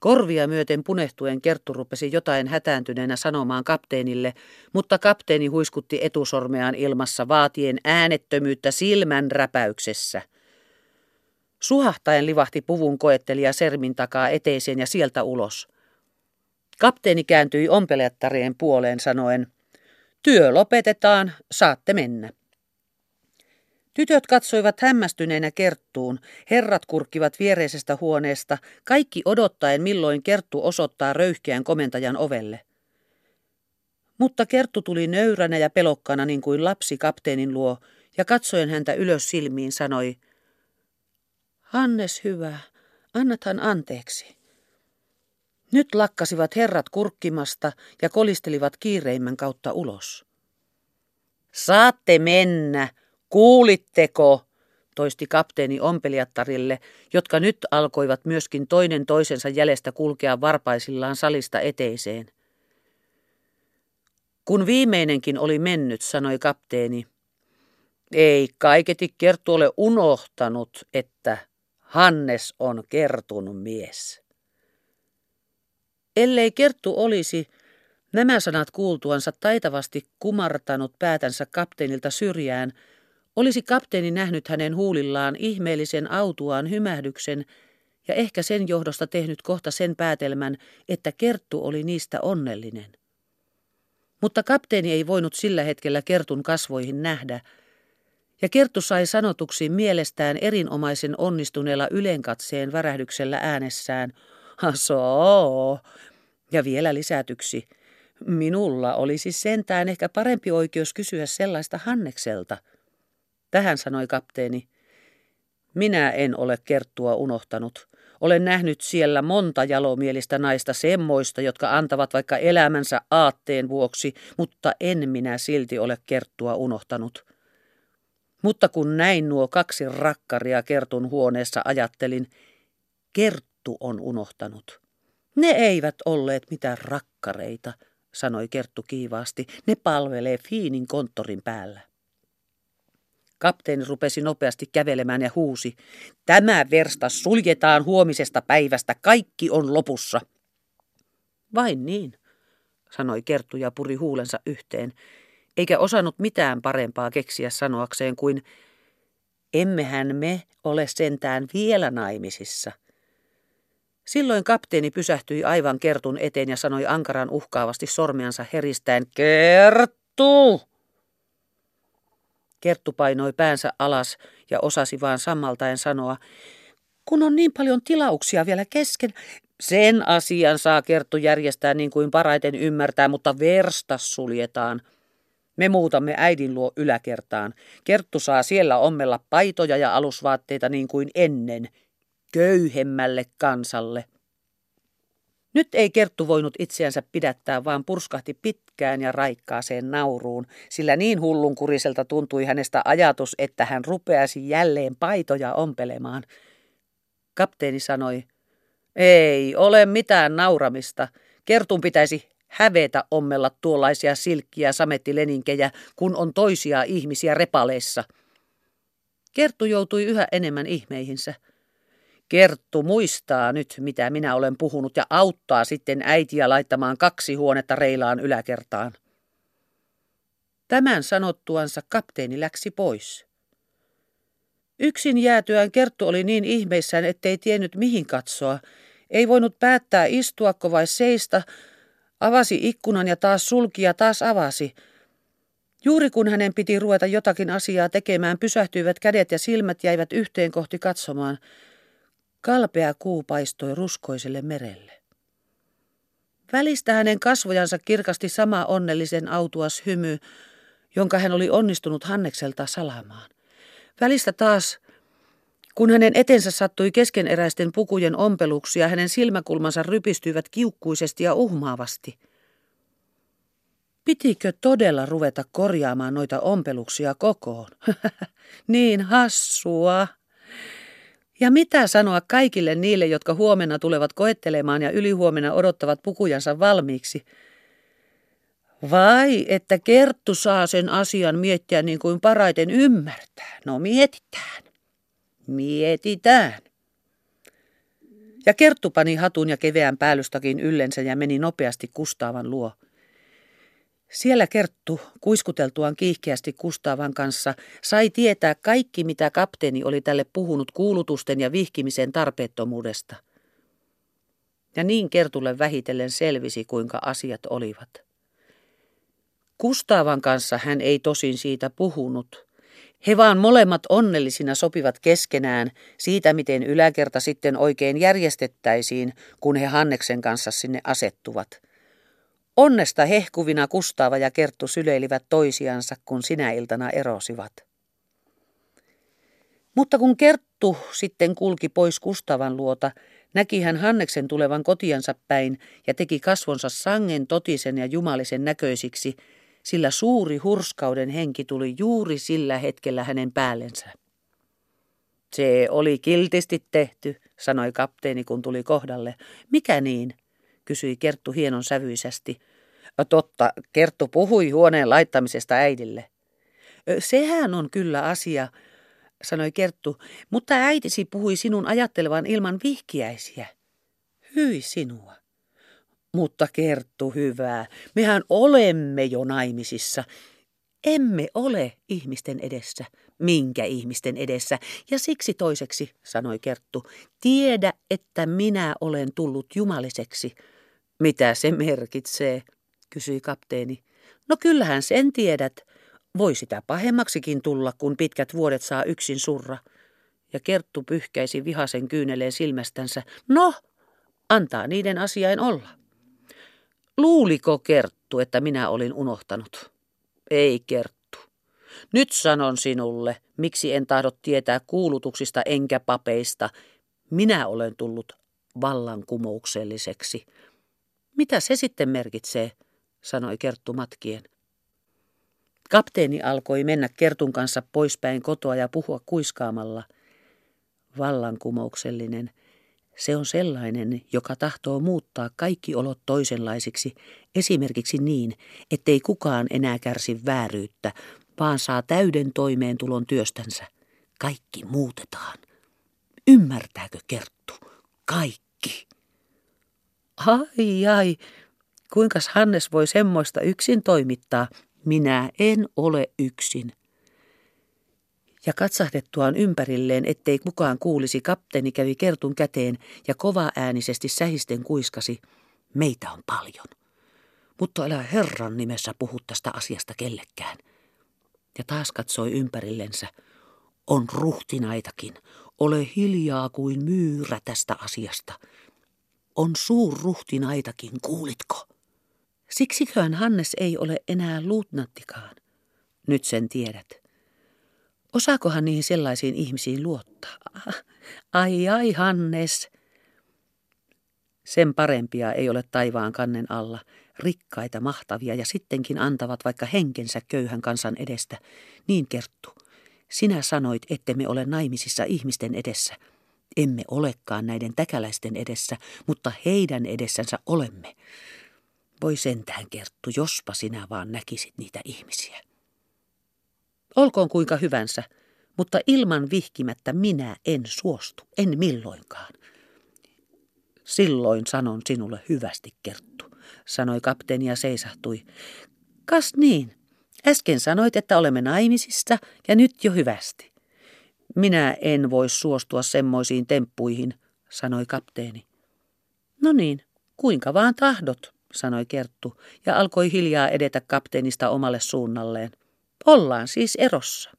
Korvia myöten punehtuen Kerttu rupesi jotain hätääntyneenä sanomaan kapteenille, mutta kapteeni huiskutti etusormeaan ilmassa vaatien äänettömyyttä silmän räpäyksessä. Suhahtaen livahti puvun koettelija sermin takaa eteiseen ja sieltä ulos. Kapteeni kääntyi ompelettarien puoleen sanoen, työ lopetetaan, saatte mennä. Tytöt katsoivat hämmästyneenä Kerttuun, herrat kurkkivat viereisestä huoneesta, kaikki odottaen milloin Kerttu osoittaa röyhkeän komentajan ovelle. Mutta Kerttu tuli nöyränä ja pelokkana niin kuin lapsi kapteenin luo, ja katsoen häntä ylös silmiin sanoi, Hannes hyvä, annathan anteeksi. Nyt lakkasivat herrat kurkkimasta ja kolistelivat kiireimmän kautta ulos. Saatte mennä, kuulitteko, toisti kapteeni ompelijattarille, jotka nyt alkoivat myöskin toinen toisensa jäljestä kulkea varpaisillaan salista eteiseen. Kun viimeinenkin oli mennyt, sanoi kapteeni, ei kaiketi Kerttu ole unohtanut, että Hannes on Kertun mies. Ellei Kerttu olisi nämä sanat kuultuansa taitavasti kumartanut päätänsä kapteenilta syrjään, olisi kapteeni nähnyt hänen huulillaan ihmeellisen autuaan hymähdyksen ja ehkä sen johdosta tehnyt kohta sen päätelmän, että Kerttu oli niistä onnellinen. Mutta kapteeni ei voinut sillä hetkellä Kertun kasvoihin nähdä, ja Kerttu sai sanotuksi mielestään erinomaisen onnistuneella ylenkatseen värähdyksellä äänessään – Hasoo. Ja vielä lisätyksi. Minulla olisi sentään ehkä parempi oikeus kysyä sellaista Hannekselta. Tähän sanoi kapteeni. Minä en ole kerttua unohtanut. Olen nähnyt siellä monta jalomielistä naista semmoista, jotka antavat vaikka elämänsä aatteen vuoksi, mutta en minä silti ole kerttua unohtanut. Mutta kun näin nuo kaksi rakkaria kertun huoneessa, ajattelin, Kerttu Kerttu on unohtanut. Ne eivät olleet mitään rakkareita, sanoi Kerttu kiivaasti. Ne palvelee Fiinin konttorin päällä. Kapteeni rupesi nopeasti kävelemään ja huusi. Tämä versta suljetaan huomisesta päivästä. Kaikki on lopussa. Vain niin, sanoi Kerttu ja puri huulensa yhteen, eikä osannut mitään parempaa keksiä sanoakseen kuin Emmehän me ole sentään vielä naimisissa – Silloin kapteeni pysähtyi aivan Kertun eteen ja sanoi ankaran uhkaavasti sormiansa heristäen, Kerttu! Kerttu painoi päänsä alas ja osasi vaan sammaltaen sanoa, kun on niin paljon tilauksia vielä kesken, sen asian saa Kerttu järjestää niin kuin paraiten ymmärtää, mutta versta suljetaan. Me muutamme äidin luo yläkertaan. Kerttu saa siellä ommella paitoja ja alusvaatteita niin kuin ennen. Köyhemmälle kansalle. Nyt ei Kerttu voinut itseänsä pidättää, vaan purskahti pitkään ja raikkaaseen nauruun, sillä niin hullunkuriselta tuntui hänestä ajatus, että hän rupeasi jälleen paitoja ompelemaan. Kapteeni sanoi, ei ole mitään nauramista. Kertun pitäisi hävetä ommella tuollaisia silkkiä samettileninkejä, kun on toisia ihmisiä repaleissa. Kerttu joutui yhä enemmän ihmeihinsä. Kerttu muistaa nyt, mitä minä olen puhunut, ja auttaa sitten äitiä laittamaan kaksi huonetta reilaan yläkertaan. Tämän sanottuansa kapteeni läksi pois. Yksin jäätyään Kerttu oli niin ihmeissään, ettei tiennyt mihin katsoa. Ei voinut päättää istuako vai seista, avasi ikkunan ja taas sulki ja taas avasi. Juuri kun hänen piti ruveta jotakin asiaa tekemään, pysähtyivät kädet ja silmät jäivät yhteen kohti katsomaan – Kalpea kuu paistoi ruskoiselle merelle. Välistä hänen kasvojansa kirkasti sama onnellisen autuas hymy, jonka hän oli onnistunut Hannekselta salamaan. Välistä taas, kun hänen etensä sattui keskeneräisten pukujen ompeluksia, hänen silmäkulmansa rypistyivät kiukkuisesti ja uhmaavasti. Pitikö todella ruveta korjaamaan noita ompeluksia kokoon? niin hassua. Ja mitä sanoa kaikille niille, jotka huomenna tulevat koettelemaan ja ylihuomenna odottavat pukujansa valmiiksi? Vai että Kerttu saa sen asian miettiä niin kuin paraiten ymmärtää? No mietitään. Mietitään. Ja Kerttu pani hatun ja keveän päällystakin yllensä ja meni nopeasti Kustaavan luo. Siellä Kerttu, kuiskuteltuaan kiihkeästi Kustavan kanssa, sai tietää kaikki, mitä kapteeni oli tälle puhunut kuulutusten ja vihkimisen tarpeettomuudesta. Ja niin Kertulle vähitellen selvisi, kuinka asiat olivat. Kustavan kanssa hän ei tosin siitä puhunut. He vaan molemmat onnellisina sopivat keskenään siitä, miten yläkerta sitten oikein järjestettäisiin, kun he Hanneksen kanssa sinne asettuvat – Onnesta hehkuvina Kustaava ja Kerttu syleilivät toisiansa, kun sinä iltana erosivat. Mutta kun Kerttu sitten kulki pois Kustavan luota, näki hän Hanneksen tulevan kotiansa päin ja teki kasvonsa sangen totisen ja jumalisen näköisiksi, sillä suuri hurskauden henki tuli juuri sillä hetkellä hänen päällensä. Se oli kiltisti tehty, sanoi kapteeni, kun tuli kohdalle. Mikä niin? Kysyi Kerttu hienon sävyisesti. Totta, Kerttu puhui huoneen laittamisesta äidille. Sehän on kyllä asia, sanoi Kerttu, mutta äitisi puhui sinun ajattelevan ilman vihkiäisiä. Hyi sinua. Mutta Kerttu hyvää, mehän olemme jo naimisissa. Emme ole ihmisten edessä. Minkä ihmisten edessä? Ja siksi toiseksi, sanoi Kerttu, tiedä, että minä olen tullut jumaliseksi. Mitä se merkitsee? kysyi kapteeni. No kyllähän sen tiedät. Voi sitä pahemmaksikin tulla, kun pitkät vuodet saa yksin surra. Ja Kerttu pyyhkäisi vihasen kyyneleen silmästänsä. No, antaa niiden asiain olla. Luuliko Kerttu, että minä olin unohtanut? Ei Kerttu. Nyt sanon sinulle, miksi en tahdo tietää kuulutuksista enkä papeista. Minä olen tullut vallankumoukselliseksi. Mitä se sitten merkitsee? sanoi Kerttu matkien. Kapteeni alkoi mennä Kertun kanssa poispäin kotoa ja puhua kuiskaamalla. Vallankumouksellinen. Se on sellainen, joka tahtoo muuttaa kaikki olot toisenlaisiksi, esimerkiksi niin, ettei kukaan enää kärsi vääryyttä, vaan saa täyden toimeentulon työstänsä. Kaikki muutetaan. Ymmärtääkö Kerttu? Kaikki. Ai ai, Kuinkas Hannes voi semmoista yksin toimittaa? Minä en ole yksin. Ja katsahdettuaan ympärilleen, ettei kukaan kuulisi, kapteeni kävi kertun käteen ja kova äänisesti sähisten kuiskasi. Meitä on paljon. Mutta älä Herran nimessä puhu tästä asiasta kellekään. Ja taas katsoi ympärillensä. On ruhtinaitakin. Ole hiljaa kuin myyrä tästä asiasta. On suurruhtinaitakin, kuulitko? Siksiköhän Hannes ei ole enää luutnanttikaan. Nyt sen tiedät. Osaakohan niihin sellaisiin ihmisiin luottaa? Ai ai, Hannes. Sen parempia ei ole taivaan kannen alla, rikkaita, mahtavia ja sittenkin antavat vaikka henkensä köyhän kansan edestä. Niin Kerttu, sinä sanoit, ettemme ole naimisissa ihmisten edessä. Emme olekaan näiden täkäläisten edessä, mutta heidän edessänsä olemme. Voi sentään, Kerttu, jospa sinä vaan näkisit niitä ihmisiä. Olkoon kuinka hyvänsä, mutta ilman vihkimättä minä en suostu, en milloinkaan. Silloin sanon sinulle hyvästi, Kerttu, sanoi kapteeni ja seisahtui. Kas niin, äsken sanoit, että olemme naimisissa ja nyt jo hyvästi. Minä en voi suostua semmoisiin temppuihin, sanoi kapteeni. No niin, kuinka vaan tahdot, sanoi Kerttu ja alkoi hiljaa edetä kapteenista omalle suunnalleen. Ollaan siis erossa.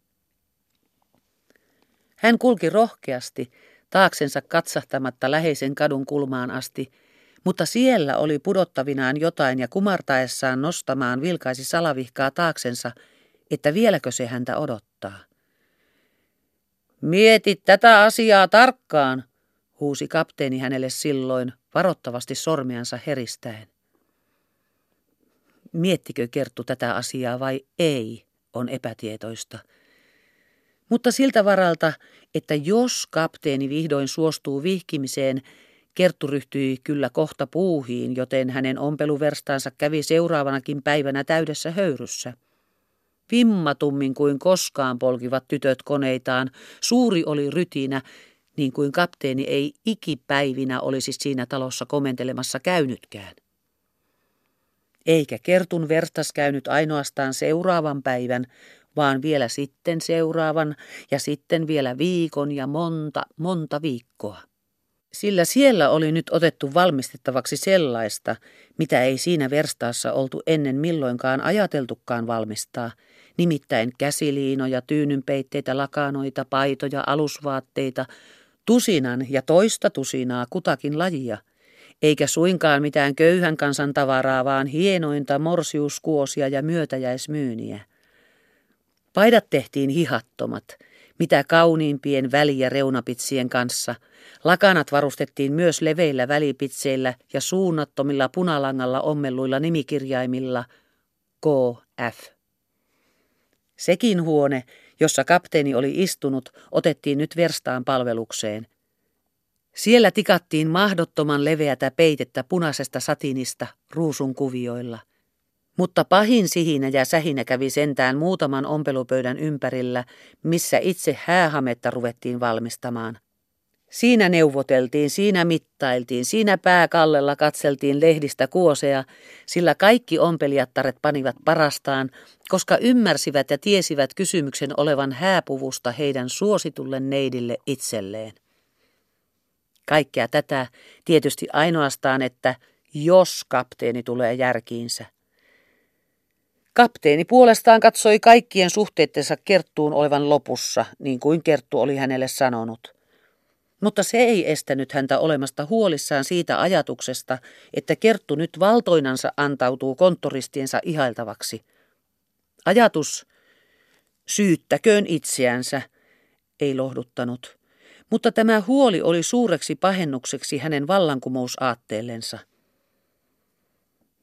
Hän kulki rohkeasti, taaksensa katsahtamatta läheisen kadun kulmaan asti, mutta siellä oli pudottavinaan jotain ja kumartaessaan nostamaan vilkaisi salavihkaa taaksensa, että vieläkö se häntä odottaa. Mieti tätä asiaa tarkkaan, huusi kapteeni hänelle silloin, varottavasti sormiansa heristäen. Miettikö Kerttu tätä asiaa vai ei, on epätietoista. Mutta siltä varalta, että jos kapteeni vihdoin suostuu vihkimiseen, Kerttu ryhtyi kyllä kohta puuhiin, joten hänen ompeluverstaansa kävi seuraavanakin päivänä täydessä höyryssä. Vimmatummin kuin koskaan polkivat tytöt koneitaan, suuri oli rytinä, niin kuin kapteeni ei ikipäivinä olisi siinä talossa komentelemassa käynytkään. Eikä Kertun verstas käynyt ainoastaan seuraavan päivän, vaan vielä sitten seuraavan ja sitten vielä viikon ja monta, monta viikkoa. Sillä siellä oli nyt otettu valmistettavaksi sellaista, mitä ei siinä verstaassa oltu ennen milloinkaan ajateltukaan valmistaa, nimittäin käsiliinoja, tyynynpeitteitä, lakanoita, paitoja, alusvaatteita, tusinan ja toista tusinaa kutakin lajia – eikä suinkaan mitään köyhän kansan tavaraa, vaan hienointa morsiuskuosia ja myötäjäismyyniä. Paidat tehtiin hihattomat, mitä kauniimpien väli- ja reunapitsien kanssa. Lakanat varustettiin myös leveillä välipitseillä ja suunnattomilla punalangalla ommelluilla nimikirjaimilla KF. Sekin huone, jossa kapteeni oli istunut, otettiin nyt verstaan palvelukseen. Siellä tikattiin mahdottoman leveätä peitettä punaisesta satinista ruusun kuvioilla. Mutta pahin sihinä ja sähinä kävi sentään muutaman ompelupöydän ympärillä, missä itse häähametta ruvettiin valmistamaan. Siinä neuvoteltiin, siinä mittailtiin, siinä pääkallella katseltiin lehdistä kuoseja, sillä kaikki ompelijattaret panivat parastaan, koska ymmärsivät ja tiesivät kysymyksen olevan hääpuvusta heidän suositulle neidille itselleen. Kaikkea tätä tietysti ainoastaan, että jos kapteeni tulee järkiinsä. Kapteeni puolestaan katsoi kaikkien suhteittensa Kerttuun olevan lopussa, niin kuin Kerttu oli hänelle sanonut. Mutta se ei estänyt häntä olemasta huolissaan siitä ajatuksesta, että Kerttu nyt valtoinansa antautuu konttoristiensa ihailtavaksi. Ajatus, syyttäköön itseänsä, ei lohduttanut mutta tämä huoli oli suureksi pahennukseksi hänen vallankumousaatteellensa.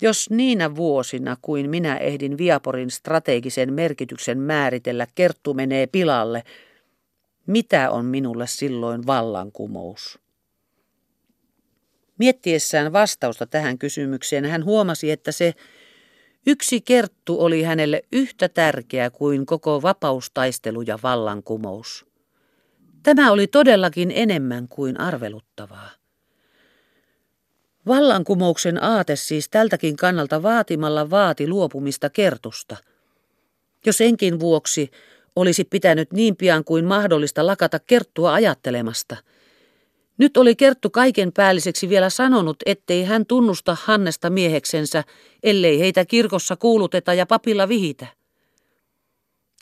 Jos niinä vuosina kuin minä ehdin Viaporin strategisen merkityksen määritellä Kerttu menee pilalle, mitä on minulle silloin vallankumous? Miettiessään vastausta tähän kysymykseen hän huomasi, että se yksi kerttu oli hänelle yhtä tärkeä kuin koko vapaustaistelu ja vallankumous. Tämä oli todellakin enemmän kuin arveluttavaa. Vallankumouksen aate siis tältäkin kannalta vaatimalla vaati luopumista kertusta. Jos enkin vuoksi olisi pitänyt niin pian kuin mahdollista lakata kerttua ajattelemasta. Nyt oli Kerttu kaiken päälliseksi vielä sanonut, ettei hän tunnusta Hannesta mieheksensä, ellei heitä kirkossa kuuluteta ja papilla vihitä.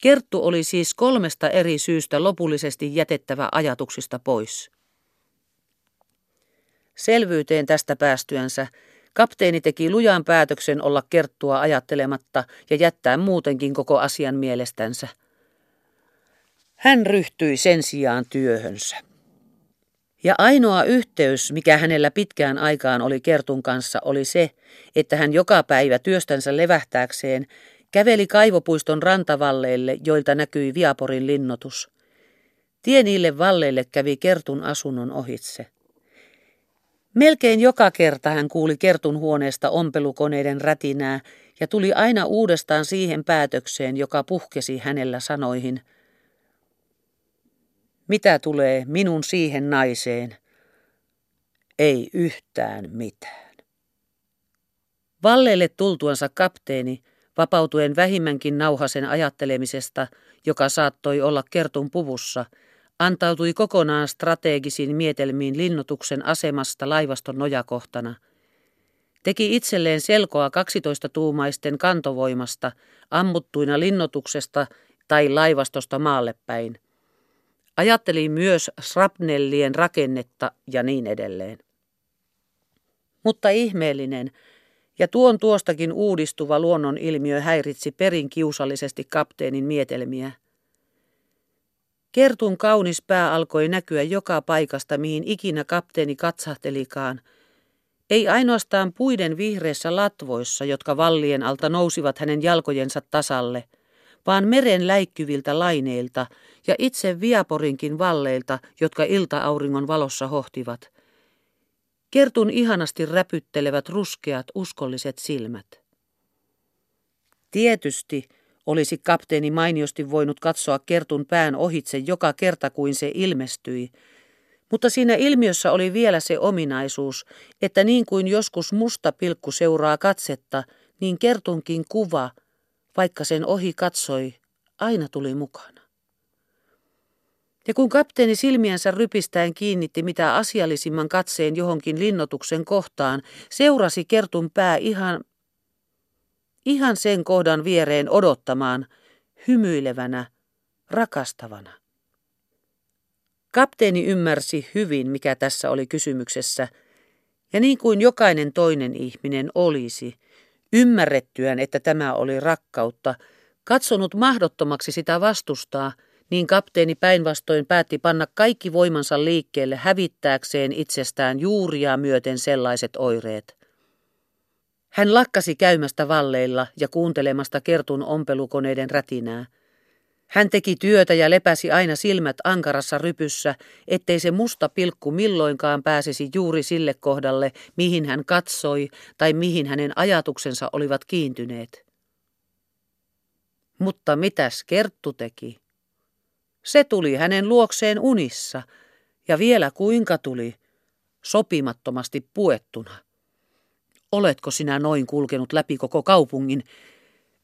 Kerttu oli siis kolmesta eri syystä lopullisesti jätettävä ajatuksista pois. Selvyyteen tästä päästyänsä kapteeni teki lujan päätöksen olla Kerttua ajattelematta ja jättää muutenkin koko asian mielestänsä. Hän ryhtyi sen sijaan työhönsä. Ja ainoa yhteys, mikä hänellä pitkään aikaan oli Kertun kanssa, oli se, että hän joka päivä työstänsä levähtääkseen käveli kaivopuiston rantavalleille, joilta näkyi Viaporin linnotus. Tie niille valleille kävi Kertun asunnon ohitse. Melkein joka kerta hän kuuli Kertun huoneesta ompelukoneiden rätinää ja tuli aina uudestaan siihen päätökseen, joka puhkesi hänellä sanoihin. Mitä tulee minun siihen naiseen? Ei yhtään mitään. Valleille tultuansa kapteeni, vapautuen vähimmänkin nauhasen ajattelemisesta, joka saattoi olla kertun puvussa, antautui kokonaan strategisiin mietelmiin linnotuksen asemasta laivaston nojakohtana. Teki itselleen selkoa 12-tuumaisten kantovoimasta, ammuttuina linnotuksesta tai laivastosta maalle päin. Ajatteli myös srapnellien rakennetta ja niin edelleen. Mutta ihmeellinen, ja tuon tuostakin uudistuva luonnon ilmiö häiritsi perin kiusallisesti kapteenin mietelmiä. Kertun kaunis pää alkoi näkyä joka paikasta, mihin ikinä kapteeni katsahtelikaan. Ei ainoastaan puiden vihreissä latvoissa, jotka vallien alta nousivat hänen jalkojensa tasalle, vaan meren läikkyviltä laineilta ja itse Viaporinkin valleilta, jotka ilta-auringon valossa hohtivat – Kertun ihanasti räpyttelevät ruskeat uskolliset silmät. Tietysti olisi kapteeni mainiosti voinut katsoa Kertun pään ohitse joka kerta kuin se ilmestyi, mutta siinä ilmiössä oli vielä se ominaisuus, että niin kuin joskus musta pilkku seuraa katsetta, niin Kertunkin kuva, vaikka sen ohi katsoi, aina tuli mukana. Ja kun kapteeni silmiänsä rypistäen kiinnitti mitä asiallisimman katseen johonkin linnotuksen kohtaan, seurasi Kertun pää ihan, ihan sen kohdan viereen odottamaan, hymyilevänä, rakastavana. Kapteeni ymmärsi hyvin, mikä tässä oli kysymyksessä, ja niin kuin jokainen toinen ihminen olisi, ymmärrettyään, että tämä oli rakkautta, katsonut mahdottomaksi sitä vastustaa – niin kapteeni päinvastoin päätti panna kaikki voimansa liikkeelle hävittääkseen itsestään juuria myöten sellaiset oireet. Hän lakkasi käymästä valleilla ja kuuntelemasta kertun ompelukoneiden rätinää. Hän teki työtä ja lepäsi aina silmät ankarassa rypyssä, ettei se musta pilkku milloinkaan pääsisi juuri sille kohdalle, mihin hän katsoi tai mihin hänen ajatuksensa olivat kiintyneet. Mutta mitäs Kerttu teki? Se tuli hänen luokseen unissa, ja vielä kuinka tuli, sopimattomasti puettuna. Oletko sinä noin kulkenut läpi koko kaupungin,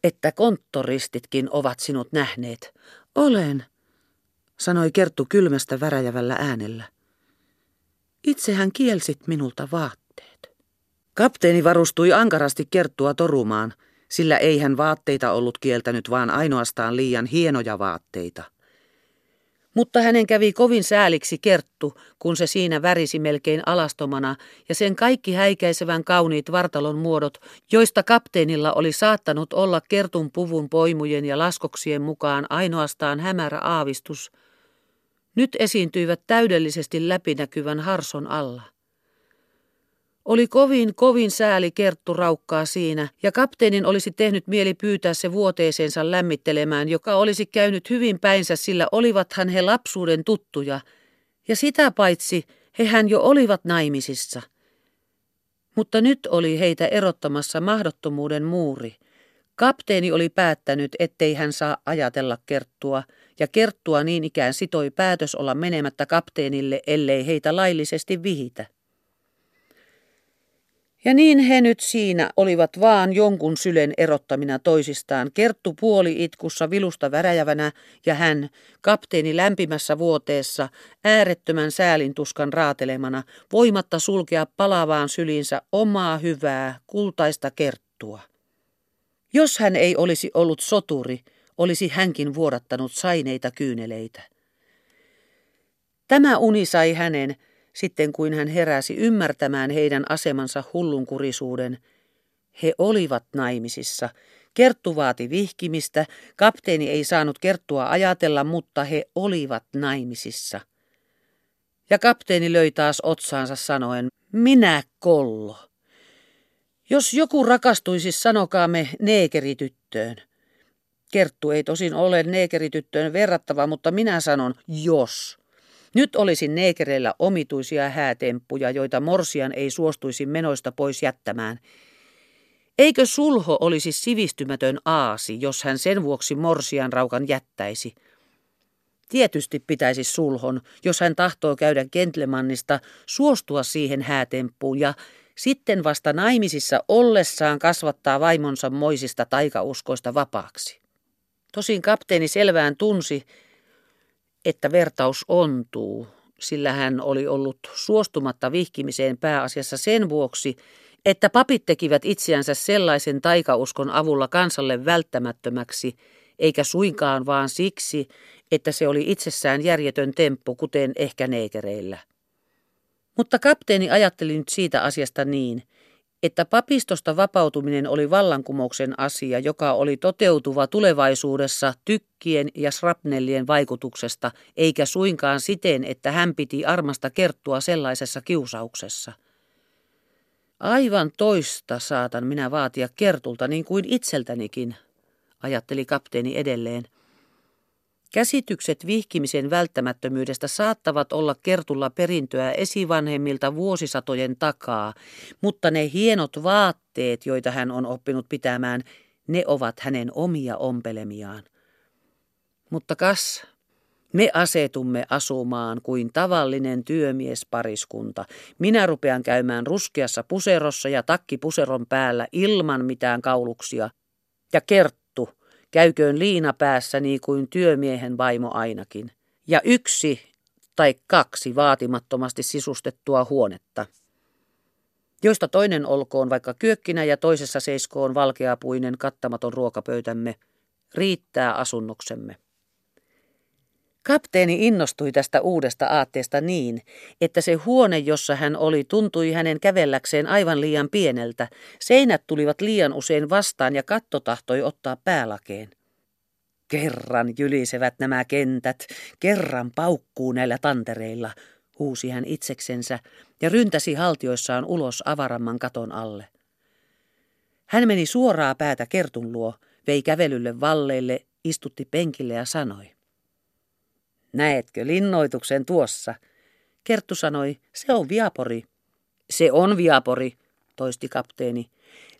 että konttoristitkin ovat sinut nähneet? Olen, sanoi Kerttu kylmästä väräjävällä äänellä. Itsehän kielsit minulta vaatteet. Kapteeni varustui ankarasti Kerttua torumaan, sillä ei hän vaatteita ollut kieltänyt, vaan ainoastaan liian hienoja vaatteita – mutta hänen kävi kovin sääliksi kerttu, kun se siinä värisi melkein alastomana, ja sen kaikki häikäisevän kauniit vartalon muodot, joista kapteenilla oli saattanut olla kertun puvun poimujen ja laskoksien mukaan ainoastaan hämärä aavistus, nyt esiintyivät täydellisesti läpinäkyvän harson alla. Oli kovin, kovin sääli Kerttu raukkaa siinä, ja kapteenin olisi tehnyt mieli pyytää se vuoteeseensa lämmittelemään, joka olisi käynyt hyvin päinsä, sillä olivathan he lapsuuden tuttuja, ja sitä paitsi hehän jo olivat naimisissa. Mutta nyt oli heitä erottamassa mahdottomuuden muuri. Kapteeni oli päättänyt, ettei hän saa ajatella Kerttua, ja Kerttua niin ikään sitoi päätös olla menemättä kapteenille, ellei heitä laillisesti vihitä. Ja niin he nyt siinä olivat vaan jonkun sylen erottamina toisistaan, Kerttu puoli itkussa vilusta väräjävänä ja hän, kapteeni lämpimässä vuoteessa, äärettömän säälintuskan raatelemana, voimatta sulkea palavaan sylinsä omaa hyvää, kultaista Kerttua. Jos hän ei olisi ollut soturi, olisi hänkin vuodattanut saineita kyyneleitä. Tämä uni sai hänen, sitten kuin hän heräsi ymmärtämään heidän asemansa hullunkurisuuden. He olivat naimisissa. Kerttu vaati vihkimistä, kapteeni ei saanut Kerttua ajatella, mutta he olivat naimisissa. Ja kapteeni löi taas otsaansa sanoen, minä kollo. Jos joku rakastuisi, sanokaamme neekerityttöön. Kerttu ei tosin ole neekerityttöön verrattava, mutta minä sanon, jos. Nyt olisi neekereillä omituisia häätemppuja, joita Morsian ei suostuisi menoista pois jättämään. Eikö sulho olisi sivistymätön aasi, jos hän sen vuoksi Morsian raukan jättäisi? Tietysti pitäisi sulhon, jos hän tahtoo käydä Gentlemannista, suostua siihen häätemppuun ja sitten vasta naimisissa ollessaan kasvattaa vaimonsa moisista taikauskoista vapaaksi. Tosin kapteeni selvään tunsi, että vertaus ontuu, sillä hän oli ollut suostumatta vihkimiseen pääasiassa sen vuoksi, että papit tekivät itseänsä sellaisen taikauskon avulla kansalle välttämättömäksi, eikä suinkaan vaan siksi, että se oli itsessään järjetön temppu, kuten ehkä neekereillä. Mutta kapteeni ajatteli nyt siitä asiasta niin, että papistosta vapautuminen oli vallankumouksen asia, joka oli toteutuva tulevaisuudessa tykkien ja srapnellien vaikutuksesta, eikä suinkaan siten, että hän piti armasta kerttua sellaisessa kiusauksessa. Aivan toista saatan minä vaatia kertulta niin kuin itseltänikin, ajatteli kapteeni edelleen. Käsitykset vihkimisen välttämättömyydestä saattavat olla kertulla perintöä esivanhemmilta vuosisatojen takaa, mutta ne hienot vaatteet, joita hän on oppinut pitämään, ne ovat hänen omia ompelemiaan. Mutta kas, me asetumme asumaan kuin tavallinen työmiespariskunta. Minä rupean käymään ruskeassa puserossa ja takki puseron päällä ilman mitään kauluksia. Ja Kerttu käyköön liina päässä niin kuin työmiehen vaimo ainakin. Ja yksi tai kaksi vaatimattomasti sisustettua huonetta, joista toinen olkoon vaikka kyökkinä ja toisessa seiskoon valkeapuinen kattamaton ruokapöytämme, riittää asunnoksemme. Kapteeni innostui tästä uudesta aatteesta niin, että se huone, jossa hän oli, tuntui hänen kävelläkseen aivan liian pieneltä. Seinät tulivat liian usein vastaan ja katto tahtoi ottaa päälakeen. Kerran jylisevät nämä kentät, kerran paukkuu näillä tantereilla, huusi hän itseksensä ja ryntäsi haltioissaan ulos avaramman katon alle. Hän meni suoraa päätä Kertun luo, vei kävelylle valleille, istutti penkille ja sanoi. Näetkö linnoituksen tuossa? Kerttu sanoi, se on Viapori. Se on Viapori, toisti kapteeni.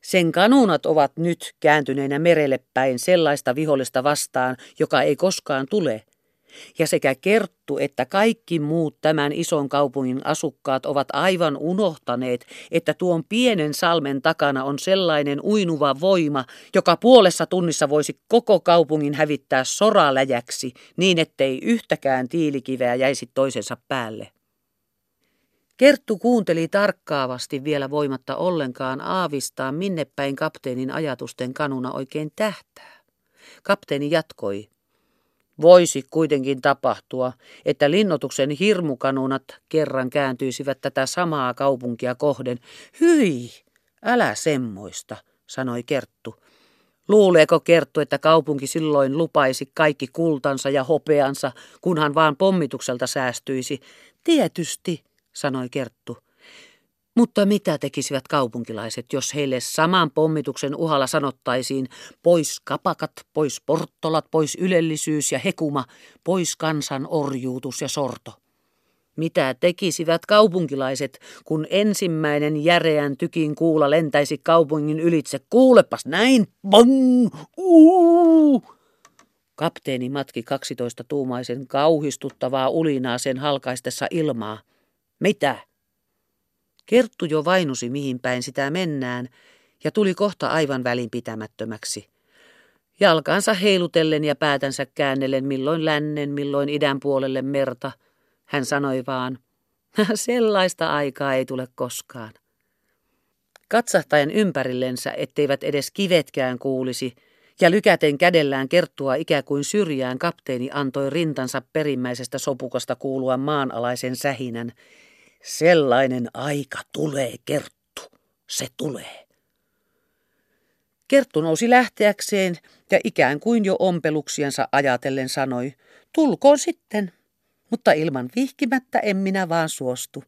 Sen kanunat ovat nyt kääntyneinä merelle päin sellaista vihollista vastaan, joka ei koskaan tule. Ja sekä Kerttu että kaikki muut tämän ison kaupungin asukkaat ovat aivan unohtaneet, että tuon pienen salmen takana on sellainen uinuva voima, joka puolessa tunnissa voisi koko kaupungin hävittää soraläjäksi niin, ettei yhtäkään tiilikiveä jäisi toisensa päälle. Kerttu kuunteli tarkkaavasti vielä voimatta ollenkaan aavistaa, minne päin kapteenin ajatusten kanuna oikein tähtää. Kapteeni jatkoi. Voisi kuitenkin tapahtua, että linnotuksen hirmukanunat kerran kääntyisivät tätä samaa kaupunkia kohden. Hyi, älä semmoista, sanoi Kerttu. Luuleeko Kerttu, että kaupunki silloin lupaisi kaikki kultansa ja hopeansa, kunhan vaan pommitukselta säästyisi? Tietysti, sanoi Kerttu. Mutta mitä tekisivät kaupunkilaiset, jos heille saman pommituksen uhalla sanottaisiin pois kapakat, pois porttolat, pois ylellisyys ja hekuma, pois kansan orjuutus ja sorto? Mitä tekisivät kaupunkilaiset, kun ensimmäinen järeän tykin kuula lentäisi kaupungin ylitse? Kuulepas näin! Bong! Uu! Kapteeni matki 12 tuumaisen kauhistuttavaa ulinaa sen halkaistessa ilmaa. Mitä? Kerttu jo vainusi mihin päin sitä mennään ja tuli kohta aivan välinpitämättömäksi. Jalkaansa heilutellen ja päätänsä käännellen milloin lännen, milloin idän puolelle merta, hän sanoi vaan, sellaista aikaa ei tule koskaan. Katsahtaen ympärillensä, etteivät edes kivetkään kuulisi, ja lykäten kädellään kerttua ikään kuin syrjään kapteeni antoi rintansa perimmäisestä sopukasta kuulua maanalaisen sähinän, Sellainen aika tulee, Kerttu. Se tulee. Kerttu nousi lähteäkseen ja ikään kuin jo ompeluksiansa ajatellen sanoi, tulkoon sitten. Mutta ilman vihkimättä en minä vaan suostu.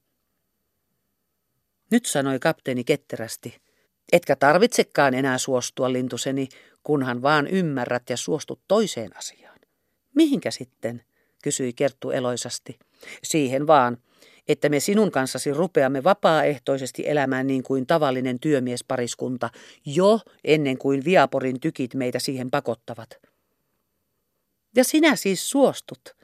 Nyt sanoi kapteeni ketterästi. Etkä tarvitsekaan enää suostua, lintuseni, kunhan vaan ymmärrät ja suostut toiseen asiaan. Mihinkä sitten? kysyi Kerttu eloisasti. Siihen vaan, että me sinun kanssasi rupeamme vapaaehtoisesti elämään niin kuin tavallinen työmiespariskunta, jo ennen kuin Viaporin tykit meitä siihen pakottavat. Ja sinä siis suostut,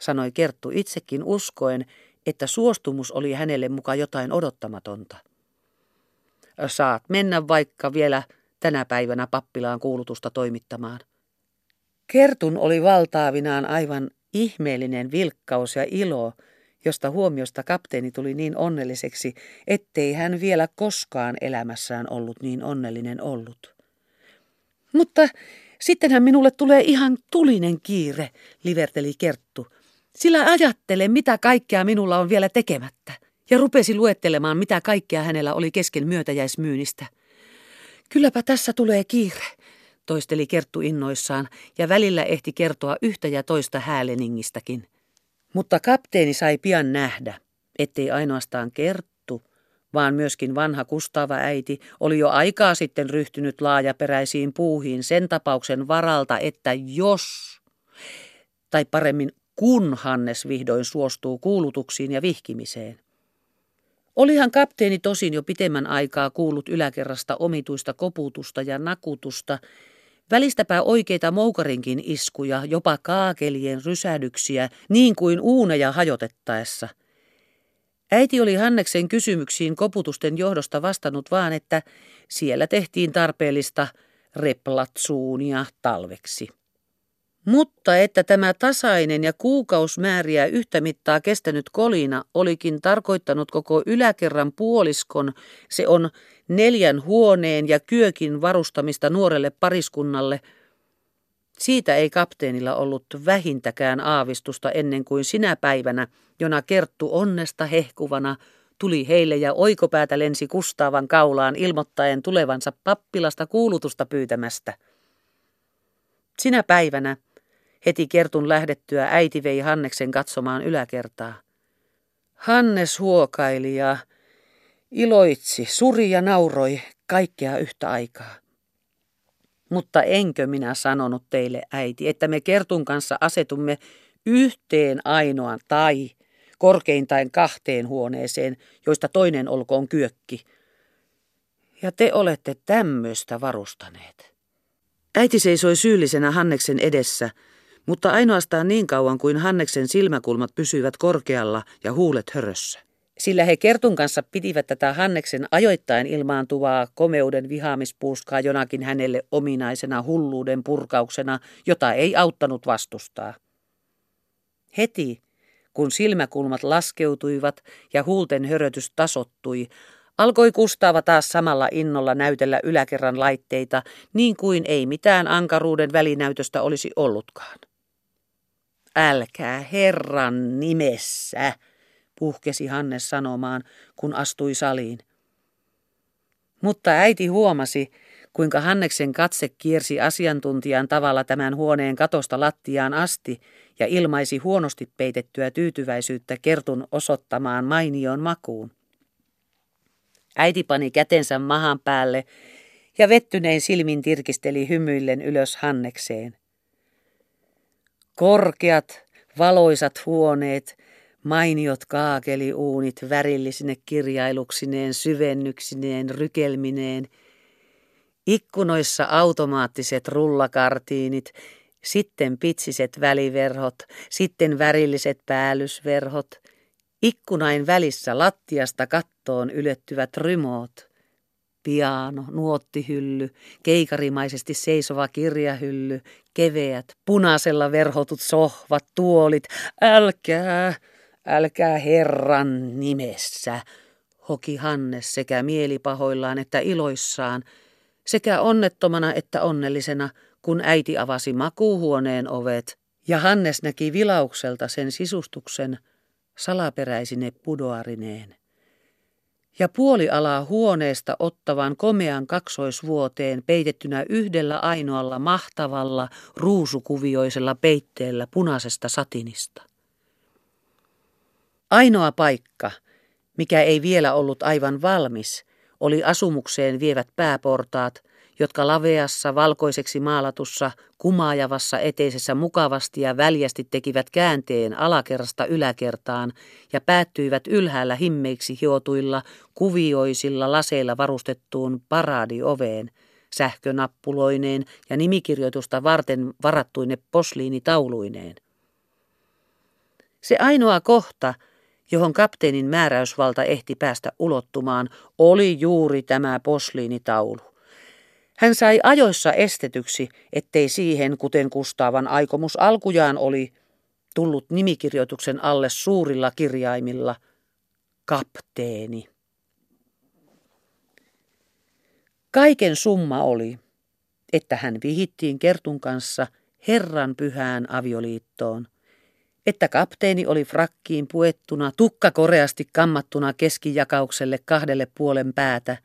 sanoi Kerttu itsekin uskoen, että suostumus oli hänelle muka jotain odottamatonta. Saat mennä vaikka vielä tänä päivänä pappilaan kuulutusta toimittamaan. Kertun oli valtaavinaan aivan ihmeellinen vilkkaus ja ilo, josta huomiosta kapteeni tuli niin onnelliseksi, ettei hän vielä koskaan elämässään ollut niin onnellinen ollut. Mutta sittenhän minulle tulee ihan tulinen kiire, liverteli Kerttu. Sillä ajattele, mitä kaikkea minulla on vielä tekemättä. Ja rupesi luettelemaan, mitä kaikkea hänellä oli kesken myötäjäismyynnistä. Kylläpä tässä tulee kiire, toisteli Kerttu innoissaan, ja välillä ehti kertoa yhtä ja toista hääleningistäkin. Mutta kapteeni sai pian nähdä, ettei ainoastaan Kerttu, vaan myöskin vanha Kustava äiti oli jo aikaa sitten ryhtynyt laajaperäisiin puuhiin sen tapauksen varalta, että jos, tai paremmin kun Hannes vihdoin suostuu kuulutuksiin ja vihkimiseen. Olihan kapteeni tosin jo pitemmän aikaa kuullut yläkerrasta omituista koputusta ja nakutusta, välistäpä oikeita moukarinkin iskuja, jopa kaakelien rysädyksiä, niin kuin uuneja hajotettaessa. Äiti oli Hanneksen kysymyksiin koputusten johdosta vastannut vaan, että siellä tehtiin tarpeellista replatsuunia talveksi. Mutta että tämä tasainen ja kuukausmääriä yhtä mittaa kestänyt kolina olikin tarkoittanut koko yläkerran puoliskon, se on neljän huoneen ja kyökin varustamista nuorelle pariskunnalle. Siitä ei kapteenilla ollut vähintäkään aavistusta ennen kuin sinä päivänä, jona Kerttu onnesta hehkuvana tuli heille ja oikopäätä lensi Kustaavan kaulaan ilmoittaen tulevansa pappilasta kuulutusta pyytämästä. Sinä päivänä Heti Kertun lähdettyä äiti vei Hanneksen katsomaan yläkertaa. Hannes huokaili ja iloitsi, suri ja nauroi kaikkea yhtä aikaa. Mutta enkö minä sanonut teille, äiti, että me Kertun kanssa asetumme yhteen ainoan tai korkeintain kahteen huoneeseen, joista toinen olkoon kyökki. Ja te olette tämmöistä varustaneet. Äiti seisoi syyllisenä Hanneksen edessä, mutta ainoastaan niin kauan kuin Hanneksen silmäkulmat pysyivät korkealla ja huulet hörössä. Sillä he Kertun kanssa pitivät tätä Hanneksen ajoittain ilmaantuvaa komeuden vihaamispuuskaa jonakin hänelle ominaisena hulluuden purkauksena, jota ei auttanut vastustaa. Heti, kun silmäkulmat laskeutuivat ja huulten hörötys tasottui, alkoi Kustaava taas samalla innolla näytellä yläkerran laitteita, niin kuin ei mitään ankaruuden välinäytöstä olisi ollutkaan. Älkää Herran nimessä, puhkesi Hannes sanomaan, kun astui saliin. Mutta äiti huomasi, kuinka Hanneksen katse kiersi asiantuntijan tavalla tämän huoneen katosta lattiaan asti ja ilmaisi huonosti peitettyä tyytyväisyyttä kertun osoittamaan mainion makuun. Äiti pani kätensä mahan päälle ja vettynein silmin tirkisteli hymyillen ylös Hannekseen. Korkeat, valoisat huoneet, mainiot kaakeliuunit värillisine kirjailuksineen, syvennyksineen, rykelmineen, ikkunoissa automaattiset rullakartiinit, sitten pitsiset väliverhot, sitten värilliset päällysverhot, ikkunain välissä lattiasta kattoon ylettyvät rymoot – piano, nuottihylly, keikarimaisesti seisova kirjahylly, keveät, punaisella verhotut sohvat, tuolit. Älkää, älkää Herran nimessä, hoki Hannes sekä mielipahoillaan että iloissaan, sekä onnettomana että onnellisena, kun äiti avasi makuuhuoneen ovet, ja Hannes näki vilaukselta sen sisustuksen salaperäisine pudoarineen ja puolialaa huoneesta ottavan komean kaksoisvuoteen peitettynä yhdellä ainoalla mahtavalla ruusukuvioisella peitteellä punaisesta satinista. Ainoa paikka, mikä ei vielä ollut aivan valmis, oli asumukseen vievät pääportaat, laveassa valkoiseksi maalatussa kumaajavassa eteisessä mukavasti ja väljästi tekivät käänteen alakerrasta yläkertaan ja päättyivät ylhäällä himmeiksi hiotuilla kuvioisilla laseilla varustettuun paradioveen, sähkönappuloineen ja nimikirjoitusta varten varattuine posliinitauluineen. Se ainoa kohta, johon kapteenin määräysvalta ehti päästä ulottumaan, oli juuri tämä posliinitaulu. Hän sai ajoissa estetyksi, ettei siihen, kuten Kustaavan aikomus alkujaan oli, tullut nimikirjoituksen alle suurilla kirjaimilla kapteeni. Kaiken summa oli, että hän vihittiin Kertun kanssa Herran pyhään avioliittoon, että kapteeni oli frakkiin puettuna, tukka koreasti kammattuna keskijakaukselle kahdelle puolen päätä,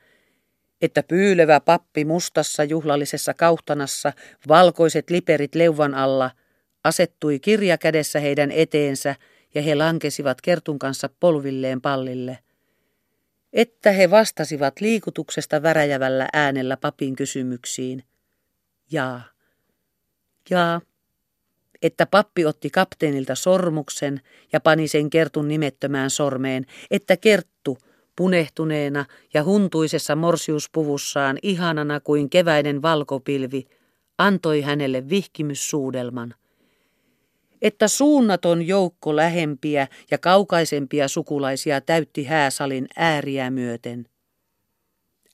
että pyylevä pappi mustassa juhlallisessa kauhtanassa, valkoiset liperit leuvan alla, asettui kirja kädessä heidän eteensä ja he lankesivat Kertun kanssa polvilleen pallille. Että he vastasivat liikutuksesta väräjävällä äänellä papin kysymyksiin. Jaa. Jaa että pappi otti kapteenilta sormuksen ja pani sen Kertun nimettömään sormeen, että Kerttu, punehtuneena ja huntuisessa morsiuspuvussaan ihanana kuin keväinen valkopilvi, antoi hänelle vihkimyssuudelman. Että suunnaton joukko lähempiä ja kaukaisempia sukulaisia täytti hääsalin ääriä myöten.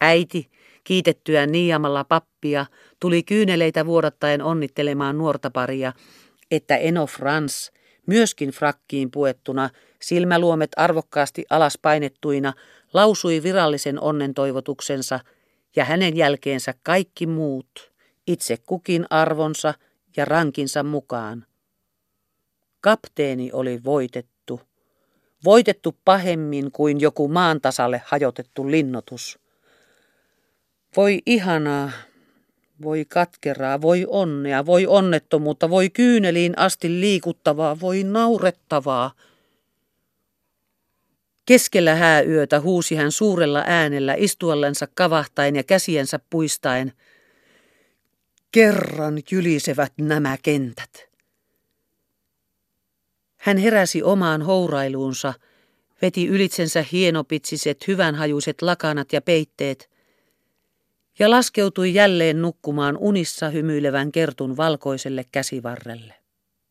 Äiti, kiitettyä niiamalla pappia, tuli kyyneleitä vuodattaen onnittelemaan nuorta paria, että Eno Frans, myöskin frakkiin puettuna, silmäluomet arvokkaasti alas painettuina, lausui virallisen onnen toivotuksensa ja hänen jälkeensä kaikki muut, itse kukin arvonsa ja rankinsa mukaan. Kapteeni oli voitettu, voitettu pahemmin kuin joku maantasalle hajotettu linnotus. Voi ihanaa, voi katkeraa, voi onnea, voi onnettomuutta, voi kyyneliin asti liikuttavaa, voi naurettavaa. Keskellä hääyötä huusi hän suurella äänellä istuallensa kavahtain ja käsiensä puistaen. Kerran jylisevät nämä kentät. Hän heräsi omaan hourailuunsa, veti ylitsensä hienopitsiset, hyvänhajuiset lakanat ja peitteet – ja laskeutui jälleen nukkumaan unissa hymyilevän kertun valkoiselle käsivarrelle.